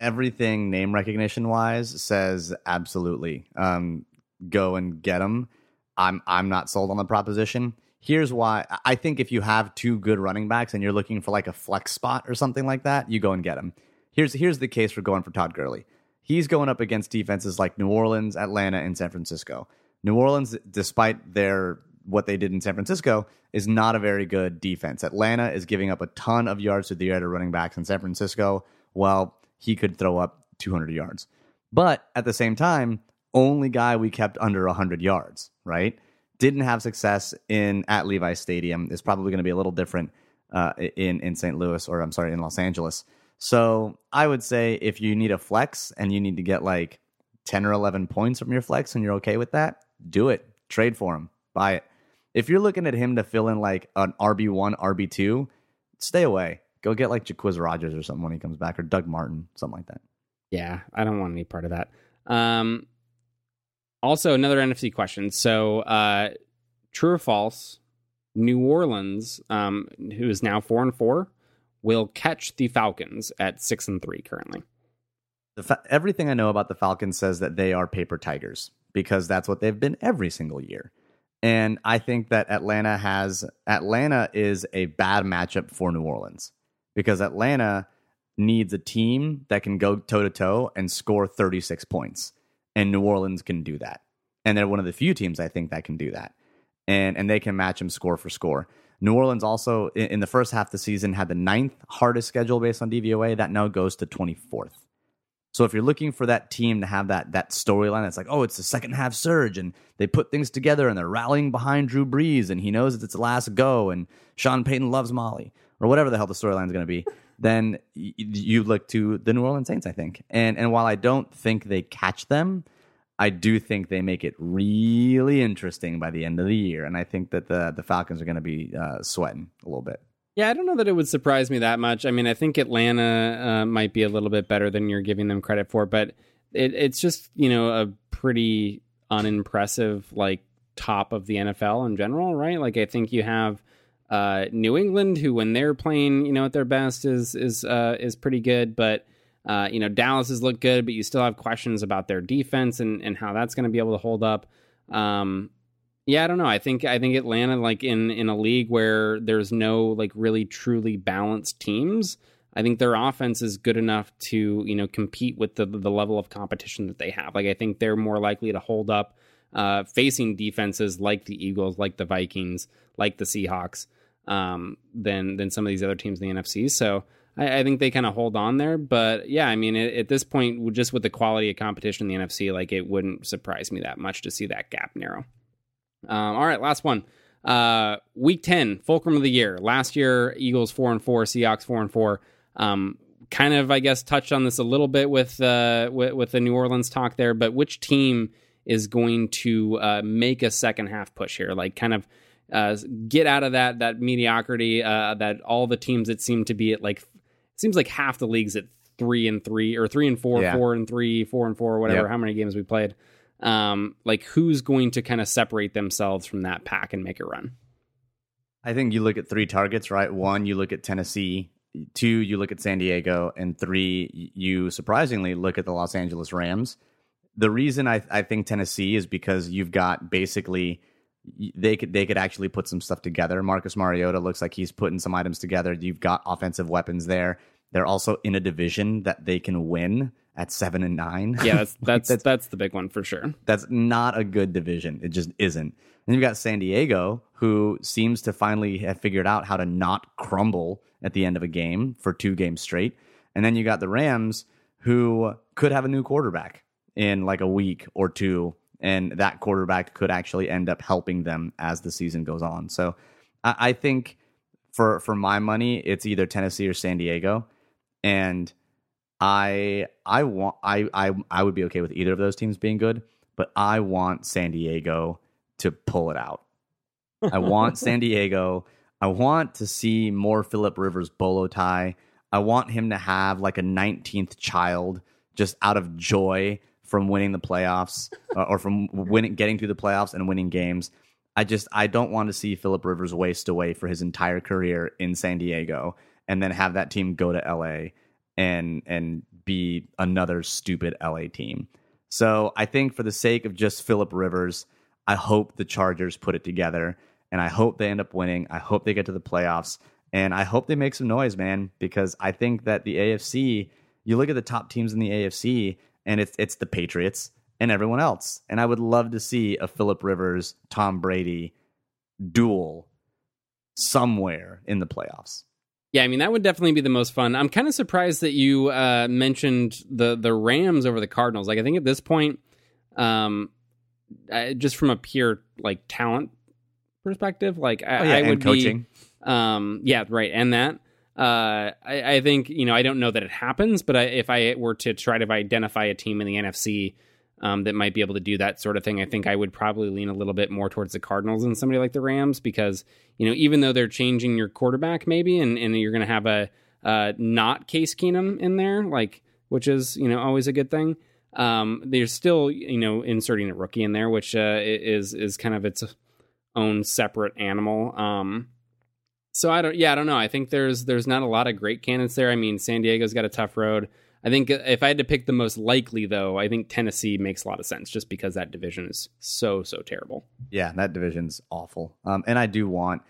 Everything name recognition wise says absolutely. Um, go and get him. I'm I'm not sold on the proposition. Here's why. I think if you have two good running backs and you're looking for like a flex spot or something like that, you go and get him. Here's here's the case for going for Todd Gurley. He's going up against defenses like New Orleans, Atlanta, and San Francisco. New Orleans, despite their what they did in San Francisco, is not a very good defense. Atlanta is giving up a ton of yards to the air to running backs in San Francisco. Well, he could throw up 200 yards. But at the same time, only guy we kept under 100 yards, right? Didn't have success in at Levi Stadium. Is probably going to be a little different uh, in in St. Louis or I'm sorry in Los Angeles. So I would say if you need a flex and you need to get like 10 or 11 points from your flex and you're okay with that, do it. Trade for him. Buy it. If you're looking at him to fill in like an RB1, RB2, stay away. Go get like Jacquizz Rodgers or something when he comes back or Doug Martin, something like that. Yeah, I don't want any part of that. Um, also, another NFC question. So, uh, true or false? New Orleans, um, who is now four and four, will catch the Falcons at six and three currently. Fa- everything I know about the Falcons says that they are paper tigers because that's what they've been every single year. And I think that Atlanta has Atlanta is a bad matchup for New Orleans because Atlanta needs a team that can go toe to toe and score 36 points. And New Orleans can do that. And they're one of the few teams I think that can do that. And and they can match them score for score. New Orleans also in, in the first half of the season had the ninth hardest schedule based on DVOA. That now goes to 24th. So if you're looking for that team to have that that storyline, it's like, oh, it's the second half surge, and they put things together, and they're rallying behind Drew Brees, and he knows it's its last go, and Sean Payton loves Molly, or whatever the hell the storyline is going to be. then you look to the New Orleans Saints, I think. And and while I don't think they catch them, I do think they make it really interesting by the end of the year, and I think that the the Falcons are going to be uh, sweating a little bit. Yeah, I don't know that it would surprise me that much. I mean, I think Atlanta uh, might be a little bit better than you're giving them credit for, but it, it's just you know a pretty unimpressive like top of the NFL in general, right? Like I think you have uh, New England, who when they're playing, you know, at their best, is is uh, is pretty good. But uh, you know, Dallas has looked good, but you still have questions about their defense and and how that's going to be able to hold up. Um, yeah, I don't know. I think I think Atlanta, like in in a league where there's no like really truly balanced teams. I think their offense is good enough to you know compete with the the level of competition that they have. Like I think they're more likely to hold up uh, facing defenses like the Eagles, like the Vikings, like the Seahawks um, than than some of these other teams in the NFC. So I, I think they kind of hold on there. But yeah, I mean, at, at, this point, just with the quality of competition in the NFC, like it wouldn't surprise me that much to see that gap narrow. Um, all right, last one. Uh, week ten, fulcrum of the year. Last year, Eagles four and four, Seahawks four and four. Um, kind of, I guess, touched on this a little bit with uh, with, with the New Orleans talk there. But which team is going to uh, make a second half push here? Like, kind of uh, get out of that that mediocrity uh, that all the teams that seem to be at like seems like half the leagues at three and three or three and four, yeah. four and three, four and four, whatever. Yep. How many games we played? Um, like who's going to kind of separate themselves from that pack and make a run? I think you look at three targets, right? One, you look at Tennessee. Two, you look at San Diego, and three, you surprisingly look at the Los Angeles Rams. The reason I, I think Tennessee is because you've got basically they could they could actually put some stuff together. Marcus Mariota looks like he's putting some items together. You've got offensive weapons there. They're also in a division that they can win at seven and nine. Yeah, that's that's that's, that's the big one for sure. That's not a good division. It just isn't. And you've got San Diego, who seems to finally have figured out how to not crumble at the end of a game for two games straight. And then you got the Rams, who could have a new quarterback in like a week or two and that quarterback could actually end up helping them as the season goes on. So I, I think for for my money, it's either Tennessee or San Diego, and I I want I I I would be okay with either of those teams being good, but I want San Diego to pull it out. I want San Diego. I want to see more Philip Rivers bolo tie. I want him to have like a 19th child just out of joy from winning the playoffs uh, or from winning, getting through the playoffs and winning games. I just I don't want to see Philip Rivers waste away for his entire career in San Diego and then have that team go to LA and and be another stupid LA team. So I think for the sake of just Philip Rivers, I hope the Chargers put it together and I hope they end up winning. I hope they get to the playoffs and I hope they make some noise, man, because I think that the AFC, you look at the top teams in the AFC and it's it's the Patriots and everyone else. And I would love to see a Philip Rivers, Tom Brady duel somewhere in the playoffs. Yeah, I mean that would definitely be the most fun. I'm kind of surprised that you uh, mentioned the the Rams over the Cardinals. Like I think at this point, um, uh, just from a pure like talent perspective, like I, oh, yeah, I would coaching. Be, um, yeah, right, and that uh, I, I, think you know I don't know that it happens, but I, if I were to try to identify a team in the NFC um, that might be able to do that sort of thing, I think I would probably lean a little bit more towards the Cardinals than somebody like the Rams because you know even though they're changing your quarterback maybe and, and you're going to have a uh, not Case Keenum in there, like which is you know always a good thing. Um, they're still you know inserting a rookie in there, which uh, is is kind of its own separate animal. Um, so I don't. Yeah, I don't know. I think there's there's not a lot of great candidates there. I mean, San Diego's got a tough road. I think if I had to pick the most likely, though, I think Tennessee makes a lot of sense just because that division is so so terrible. Yeah, that division's awful. Um, and I do want.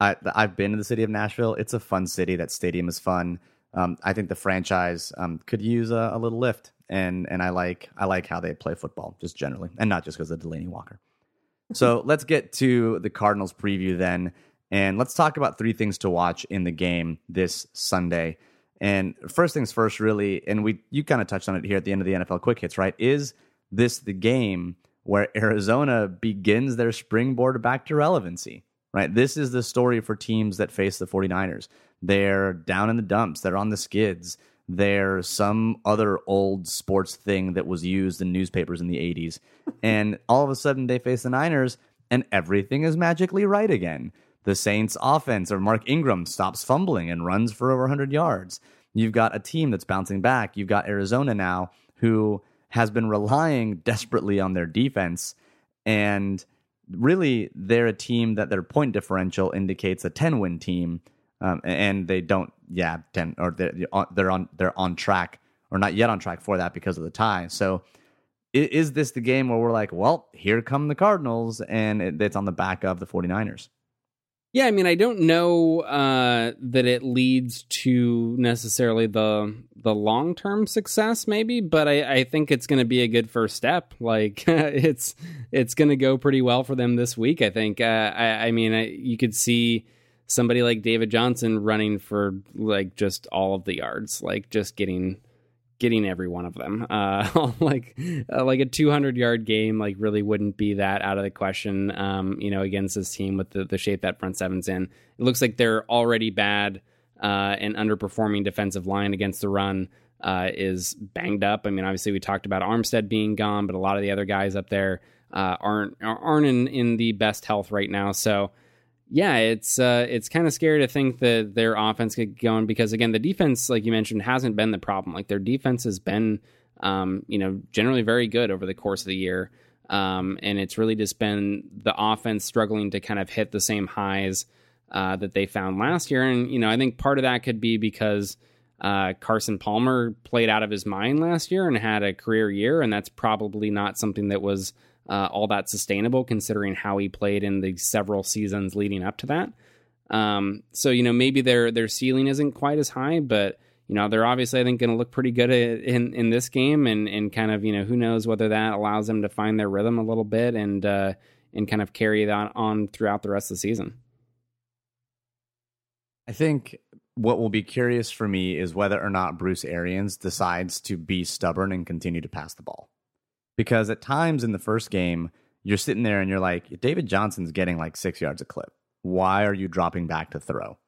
I, I've been to the city of Nashville. It's a fun city. That stadium is fun. Um, I think the franchise um, could use a, a, little lift, and and I like I like how they play football just generally, and not just because of Delanie Walker. So let's get to the Cardinals preview then. And let's talk about three things to watch in the game this Sunday. And first things first, really, and we you kind of touched on it here at the end of the NFL quick hits, right? Is this the game where Arizona begins their springboard back to relevancy? Right? This is the story for teams that face the 49ers. They're down in the dumps, they're on the skids. They're some other old sports thing that was used in newspapers in the 80s. and all of a sudden they face the Niners and everything is magically right again the Saints offense or Mark Ingram stops fumbling and runs for over 100 yards. You've got a team that's bouncing back. You've got Arizona now who has been relying desperately on their defense and really they're a team that their point differential indicates a 10 win team um, and they don't yeah 10 or they're, they're on they're on track or not yet on track for that because of the tie so is this the game where we're like well here come the cardinals and it's on the back of the 49ers yeah, I mean, I don't know uh, that it leads to necessarily the the long term success, maybe, but I, I think it's going to be a good first step. Like it's it's going to go pretty well for them this week. I think. Uh, I, I mean, I, you could see somebody like David Johnson running for like just all of the yards, like just getting getting every one of them. Uh, like uh, like a 200 yard game, like really wouldn't be that out of the question. Um, you know, against this team with the the shape that front seven's in, it looks like they're already bad uh, and underperforming defensive line against the run. Uh, is banged up. I mean, obviously we talked about Armstead being gone, but a lot of the other guys up there uh, aren't aren't in, in the best health right now. So yeah, it's uh, it's kind of scary to think that their offense could go on because again, the defense, like you mentioned, hasn't been the problem. Like their defense has been, um, you know, generally very good over the course of the year, um, and it's really just been the offense struggling to kind of hit the same highs uh, that they found last year. And you know, I think part of that could be because uh, Carson Palmer played out of his mind last year and had a career year, and that's probably not something that was uh, all that sustainable considering how he played in the several seasons leading up to that. Um, so you know maybe their their ceiling isn't quite as high, but you know they're obviously I think going to look pretty good in in this game, and and kind of you know who knows whether that allows them to find their rhythm a little bit and uh, and kind of carry that on throughout the rest of the season. I think what will be curious for me is whether or not Bruce Arians decides to be stubborn and continue to pass the ball because at times in the first game, you're sitting there and you're like, David Johnson's getting like six yards a clip. Why are you dropping back to throw?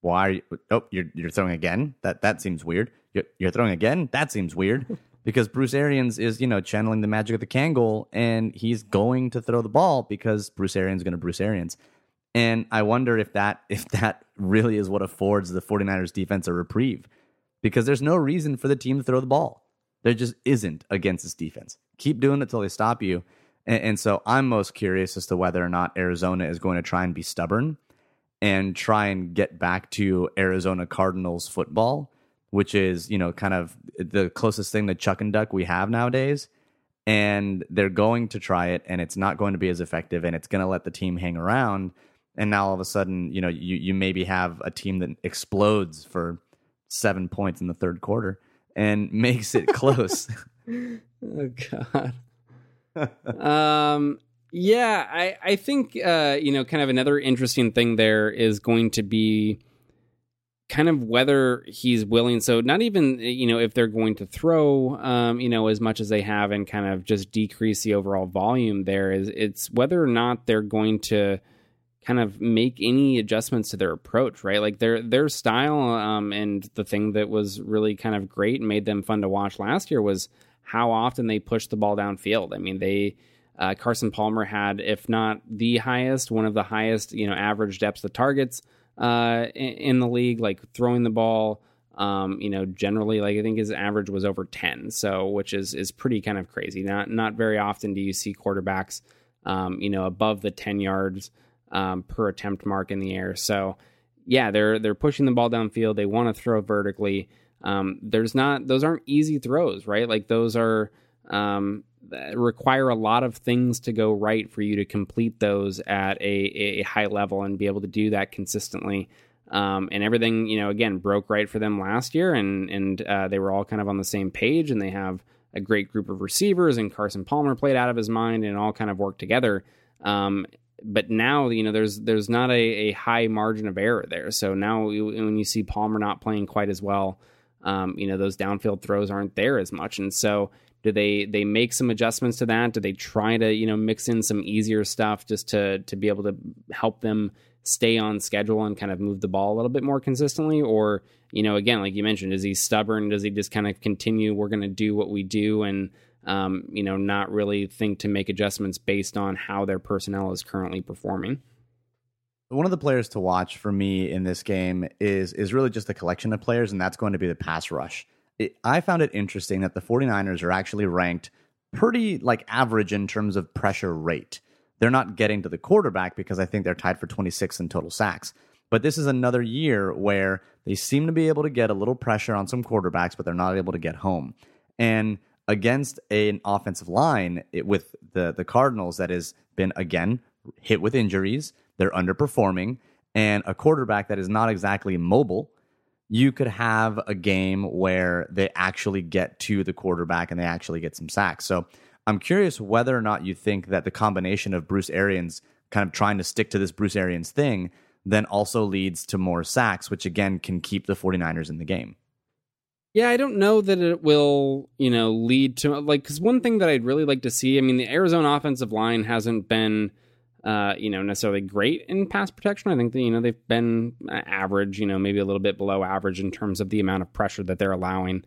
Why are you? Oh, oh you're you're throwing again. That that seems weird. You're, you're throwing again. That seems weird. because Bruce Arians is you know channeling the magic of the Kangol, and he's going to throw the ball because Bruce Arians is going to Bruce Arians. And I wonder if that if that really is what affords the 49ers defense a reprieve because there's no reason for the team to throw the ball. There just isn't against this defense. Keep doing it until they stop you. And, and, so I'm most curious as to whether or not Arizona is going to try and be stubborn and try and get back to Arizona Cardinals football, which is, you know, kind of the closest thing to chuck and duck we have nowadays. And they're going to try it, and it's not going to be as effective, and it's going to let the team hang around. And now all of a sudden, you know, you, you maybe have a team that explodes for seven points in the third quarter and makes it close. oh God. um. Yeah, I I think uh you know kind of another interesting thing there is going to be kind of whether he's willing so not even you know if they're going to throw um you know as much as they have and kind of just decrease the overall volume there is it's whether or not they're going to kind of make any adjustments to their approach, right? Like their their style um, and the thing that was really kind of great and made them fun to watch last year was how often they pushed the ball downfield. I mean, they uh, Carson Palmer had, if not the highest, one of the highest, you know, average depths of targets uh, in, in, the league, like throwing the ball. Um, you know, generally, like I think his average was over ten, so which is is pretty kind of crazy. Not not very often do you see quarterbacks, um, you know, above the ten yards um, per attempt mark in the air. So yeah, they're they're pushing the ball downfield. They want to throw vertically. Um, there's not those aren't easy throws, right? Like those are um, require a lot of things to go right for you to complete those at a, a high level and be able to do that consistently. Um, and everything, you know, again, broke right for them last year, and and uh, they were all kind of on the same page, and they have a great group of receivers, and Carson Palmer played out of his mind, and all kind of worked together. Um, but now you know there's there's not a, a high margin of error there. So now when you see Palmer not playing quite as well, um, you know those downfield throws aren't there as much. And so do they they make some adjustments to that? Do they try to you know mix in some easier stuff just to to be able to help them stay on schedule and kind of move the ball a little bit more consistently? Or you know again like you mentioned, is he stubborn? Does he just kind of continue? We're going to do what we do and um, you know, not really think to make adjustments based on how their personnel is currently performing. One of the players to watch for me in this game is is really just a collection of players, and that's going to be the pass rush. It, I found it interesting that the 49ers are actually ranked pretty like average in terms of pressure rate. They're not getting to the quarterback because I think they're tied for 26 in total sacks. But this is another year where they seem to be able to get a little pressure on some quarterbacks, but they're not able to get home. And against an offensive line it, with the the Cardinals that has been again hit with injuries, they're underperforming, and a quarterback that is not exactly mobile you could have a game where they actually get to the quarterback and they actually get some sacks. So I'm curious whether or not you think that the combination of Bruce Arians kind of trying to stick to this Bruce Arians thing then also leads to more sacks, which again can keep the 49ers in the game. Yeah, I don't know that it will, you know, lead to like because one thing that I'd really like to see. I mean, the Arizona offensive line hasn't been uh, you know, necessarily great in pass protection. I think that, you know, they've been average, you know, maybe a little bit below average in terms of the amount of pressure that they're allowing.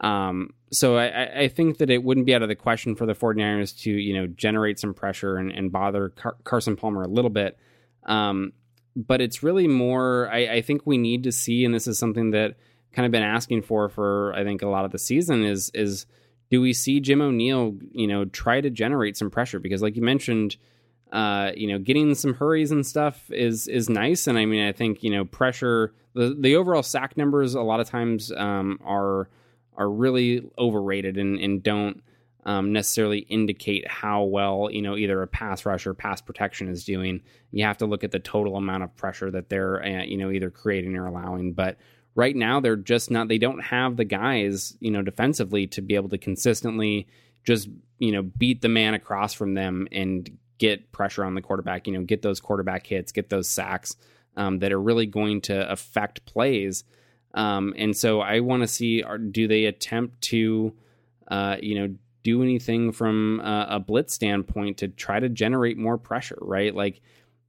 Um, so I, I, think that it wouldn't be out of the question for the 49ers to, you know, generate some pressure and, and bother Car- Carson Palmer a little bit. Um, but it's really more, I, I think we need to see, and this is something that kind of been asking for, for I think a lot of the season is, is do we see Jim O'Neil, you know, try to generate some pressure? Because like you mentioned, uh, you know, getting some hurries and stuff is is nice. And I mean, I think you know, pressure the the overall sack numbers a lot of times um, are are really overrated and and don't um, necessarily indicate how well you know either a pass rush or pass protection is doing. You have to look at the total amount of pressure that they're uh, you know either creating or allowing. But right now, they're just not. They don't have the guys you know defensively to be able to consistently just you know beat the man across from them and get pressure on the quarterback, you know, get those quarterback hits, get those sacks um, that are really going to affect plays. Um, and so I want to see are, do they attempt to, uh, you know, do anything from a, a blitz standpoint to try to generate more pressure, right? Like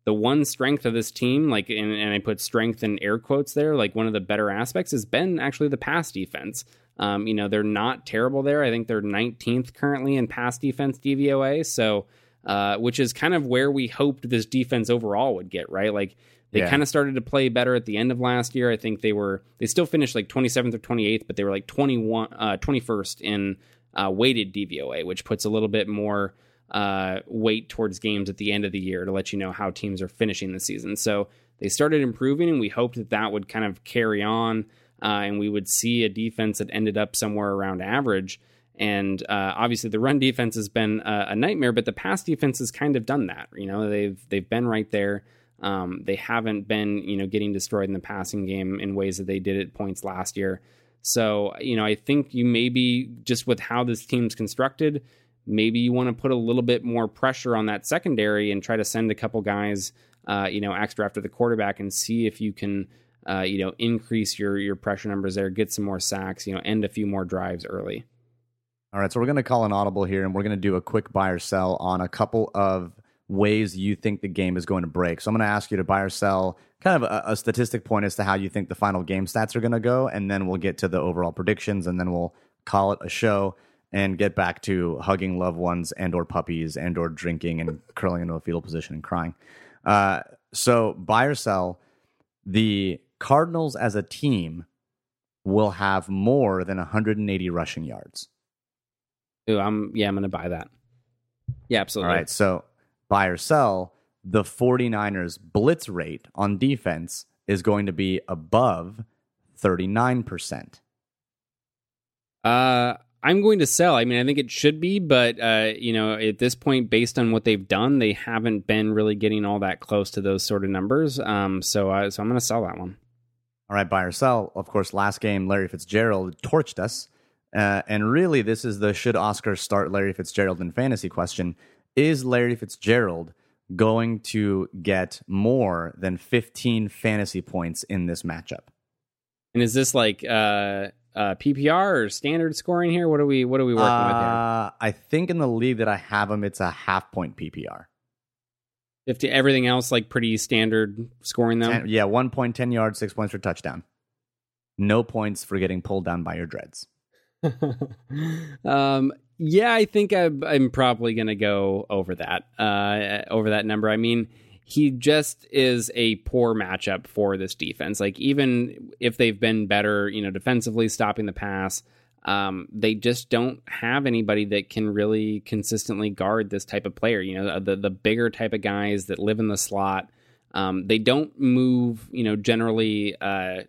the one strength of this team, like, and, and I put strength in air quotes there, like one of the better aspects has been actually the pass defense. Um, you know, they're not terrible there. I think they're 19th currently in pass defense DVOA. So, uh, which is kind of where we hoped this defense overall would get, right? Like they yeah. kind of started to play better at the end of last year. I think they were they still finished like 27th or 28th, but they were like 21 uh, 21st in uh, weighted DVOA, which puts a little bit more uh, weight towards games at the end of the year to let you know how teams are finishing the season. So they started improving, and we hoped that that would kind of carry on, uh, and we would see a defense that ended up somewhere around average. And uh, obviously, the run defense has been a, a, nightmare, but the pass defense has kind of done that. You know, they've they've been right there. Um, they haven't been, you know, getting destroyed in the passing game in ways that they did at points last year. So, you know, I think you maybe just with how this team's constructed, maybe you want to put a little bit more pressure on that secondary and try to send a couple guys, uh, you know, extra after the quarterback and see if you can, uh, you know, increase your your pressure numbers there, get some more sacks, you know, end a few more drives early. All right, so we're going to call an audible here, and we're going to do a quick buy or sell on a couple of ways you think the game is going to break. So I'm going to ask you to buy or sell kind of a, a statistic point as to how you think the final game stats are going to go, and then we'll get to the overall predictions, and then we'll call it a show and get back to hugging loved ones and or puppies and or drinking and curling into a fetal position and crying. Uh, so buy or sell, the Cardinals as a team will have more than 180 rushing yards. Ooh, I'm yeah, I'm gonna buy that. Yeah, absolutely. All right, so buy or sell, the 49ers blitz rate on defense is going to be above 39%. Uh I'm going to sell. I mean, I think it should be, but uh, you know, at this point, based on what they've done, they haven't been really getting all that close to those sort of numbers. Um, so, uh, so I'm going to sell that one. All right, buy or sell. Of course, last game, Larry Fitzgerald torched us uh, and really, this is the should Oscar start Larry Fitzgerald in fantasy question. Is Larry Fitzgerald going to get more than 15 fantasy points in this matchup? And is this like uh, uh, PPR or standard scoring here? What are we What are we working with here? Uh, I think in the league that I have him, it's a half point PPR. If to everything else like pretty standard scoring though. Ten, yeah, one point, ten yards, six points for touchdown. No points for getting pulled down by your dreads. um, yeah, I think I'm, I'm probably going to go over that, uh, over that number. I mean, he just is a poor matchup for this defense. Like, even if they've been better, you know, defensively stopping the pass, um, they just don't have anybody that can really consistently guard this type of player. You know, the the bigger type of guys that live in the slot. Um, they don't move, you know, generally uh,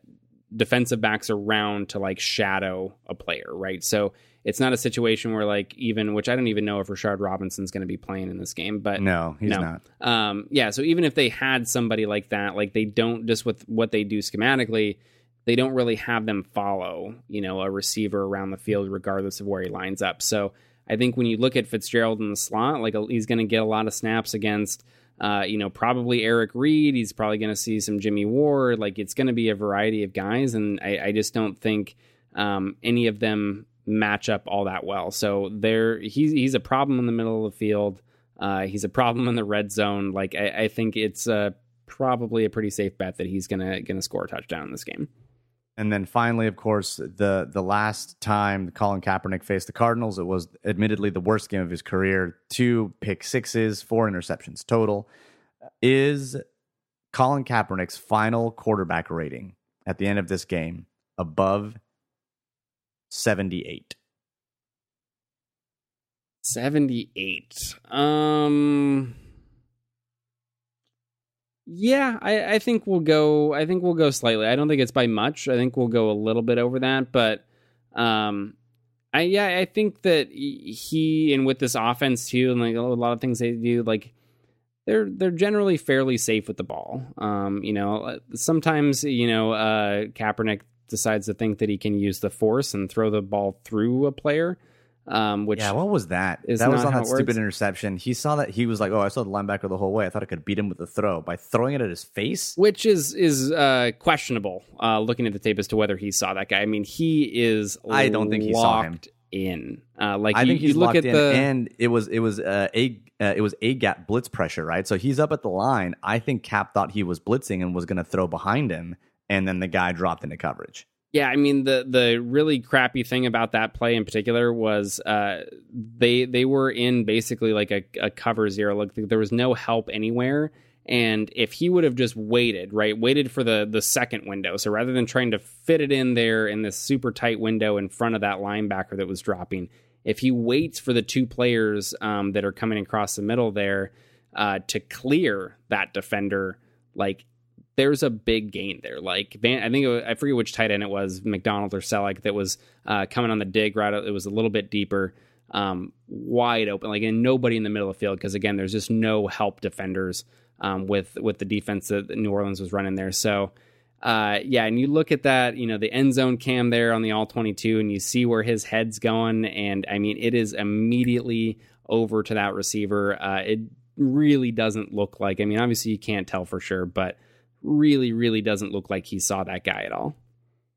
defensive backs around to like shadow a player, right? So it's not a situation where like even which I don't even know if Rashard Robinson's going to be playing in this game, but no, he's no. not. Um, yeah, so even if they had somebody like that, like they don't just with what they do schematically, they don't really have them follow, you know, a receiver around the field regardless of where he lines up. So I think when you look at Fitzgerald in the slot, like he's going to get a lot of snaps against uh, you know, probably Eric Reid. He's probably going to see some Jimmy Ward. Like it's going to be a variety of guys, and I, I just don't think um, any of them match up all that well. So there, he's he's a problem in the middle of the field. Uh, he's a problem in the red zone. Like I, I think it's uh, probably a pretty safe bet that he's gonna gonna score a touchdown in this game. And then finally, of course, the the last time Colin Kaepernick faced the Cardinals, it was admittedly the worst game of his career. Two pick sixes, four interceptions total. Is Colin Kaepernick's final quarterback rating at the end of this game above 78? 78. Um yeah, I, I think we'll go. I think we'll go slightly. I don't think it's by much. I think we'll go a little bit over that, but um, I yeah, I think that he and with this offense too, and like a lot of things they do, like they're they're generally fairly safe with the ball. Um, you know, sometimes you know uh, Kaepernick decides to think that he can use the force and throw the ball through a player. Um, which yeah, what was that? That was on that stupid interception. He saw that he was like, "Oh, I saw the linebacker the whole way. I thought I could beat him with a throw by throwing it at his face." Which is is uh, questionable. Uh, looking at the tape as to whether he saw that guy. I mean, he is. I don't think he saw him in. Uh, like I you, think he's you look locked at in, the and it was it was uh, a uh, it was a gap blitz pressure, right? So he's up at the line. I think Kap thought he was blitzing and was going to throw behind him, and then the guy dropped into coverage. Yeah, I mean the the really crappy thing about that play in particular was uh, they they were in basically like a, a cover zero. Like there was no help anywhere, and if he would have just waited, right, waited for the the second window, so rather than trying to fit it in there in this super tight window in front of that linebacker that was dropping, if he waits for the two players um, that are coming across the middle there uh, to clear that defender, like there's a big gain there. Like Van, I think was, I forget which tight end it was, McDonald or Celek, that was uh, coming on the dig right. It was a little bit deeper, um, wide open, like and nobody in the middle of the field because again, there's just no help defenders um, with with the defense that New Orleans was running there. So. Uh, yeah, and you look at that, you know, the end zone cam there on the all 22, and you see where his head's going. And I mean, it is immediately over to that receiver. Uh, it really doesn't look like, I mean, obviously you can't tell for sure, but really, really doesn't look like he saw that guy at all.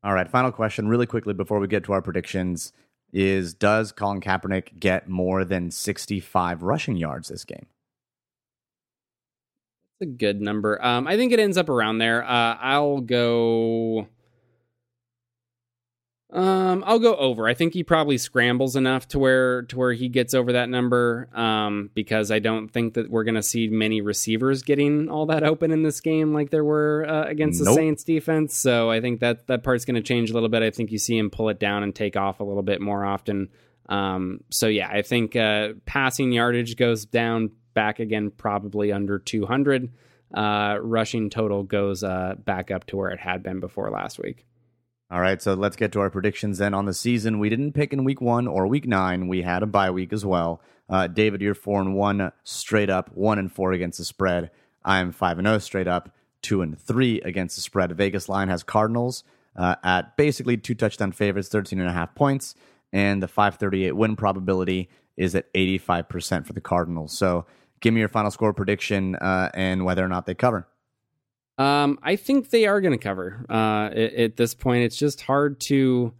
All right, final question, really quickly before we get to our predictions, is does Colin Kaepernick get more than 65 rushing yards this game? That's a good number. Um, I think it ends up around there. Uh, I'll go. Um, I'll go over. I think he probably scrambles enough to where to where he gets over that number. Um, because I don't think that we're going to see many receivers getting all that open in this game like there were uh, against the Saints defense. So I think that that part's going to change a little bit. I think you see him pull it down and take off a little bit more often. Um, so yeah, I think uh, passing yardage goes down back again, probably under 200. Uh, rushing total goes uh, back up to where it had been before last week. All right, so let's get to our predictions then on the season. We didn't pick in week one or week nine. We had a bye week as well. Uh, David, you're four and one straight up, one and four against the spread. I am five and zero oh straight up, two and three against the spread. Vegas line has Cardinals uh, at basically two touchdown favorites, 13 and a half points, and the 538 win probability is at 85% for the Cardinals. So give me your final score prediction uh, and whether or not they cover. Um, I think they are going to cover. Uh, at, at, this point, it's just hard to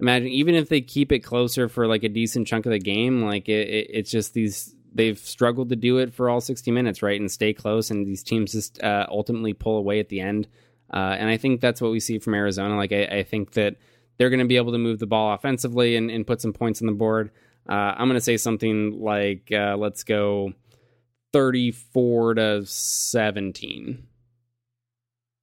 imagine, even if they keep it closer for like a decent chunk of the game. Like it, it, it's just these they've struggled to do it for all 60 minutes, right, and stay close, and these teams just uh, ultimately pull away at the end. Uh, and I think that's what we see from Arizona. Like I, I think that they're going to be able to move the ball offensively and, and put some points on the board. Uh, I'm going to say something like, uh, let's go 34 to 17.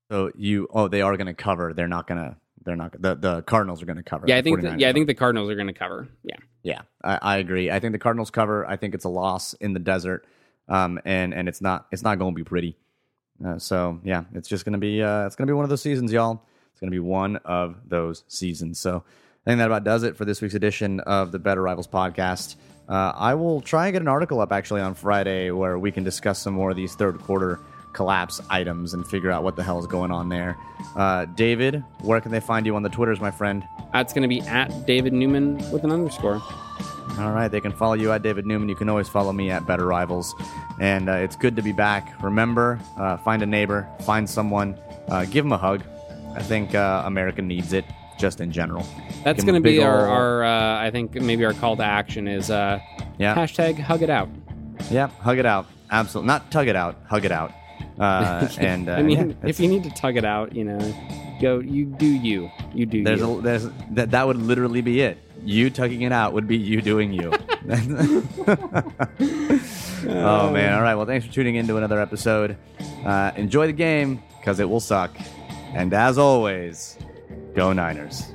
So you oh they are going to cover. They're not going to they're not the the Cardinals are going to cover. Yeah, I think. The, yeah, I think the Cardinals are going to cover. Yeah. Yeah, I, I agree. I think the Cardinals cover. I think it's a loss in the desert, um, and and it's not it's not going to be pretty. Uh, so yeah, it's just going to be uh, it's going to be one of those seasons, y'all. It's going to be one of those seasons. So I think that about does it for this week's edition of the Better Rivals podcast. Uh, I will try and get an article up actually on Friday where we can discuss some more of these third quarter collapse items and figure out what the hell is going on there. Uh, David, where can they find you on the Twitters, my friend? That's going to be at David Newman with an underscore. All right, they can follow you at David Newman. You can always follow me at Better Rivals. And uh, it's good to be back. Remember, uh, find a neighbor, find someone, uh, give them a hug. I think uh, America needs it, just in general. That's going to be our, our uh, I think maybe our call to action is uh, Yeah, hashtag hug it out. yeah, hug it out. Absolutely, not tug it out, hug it out. Uh, and uh, I mean, yeah, if you need to tug it out, you know, go. You do you. You do there's you. a, there's that that would literally be it. You tugging it out would be you doing you. oh man! All right. Well, thanks for tuning in to another episode. Uh, enjoy the game because it will suck. And as always, go Niners.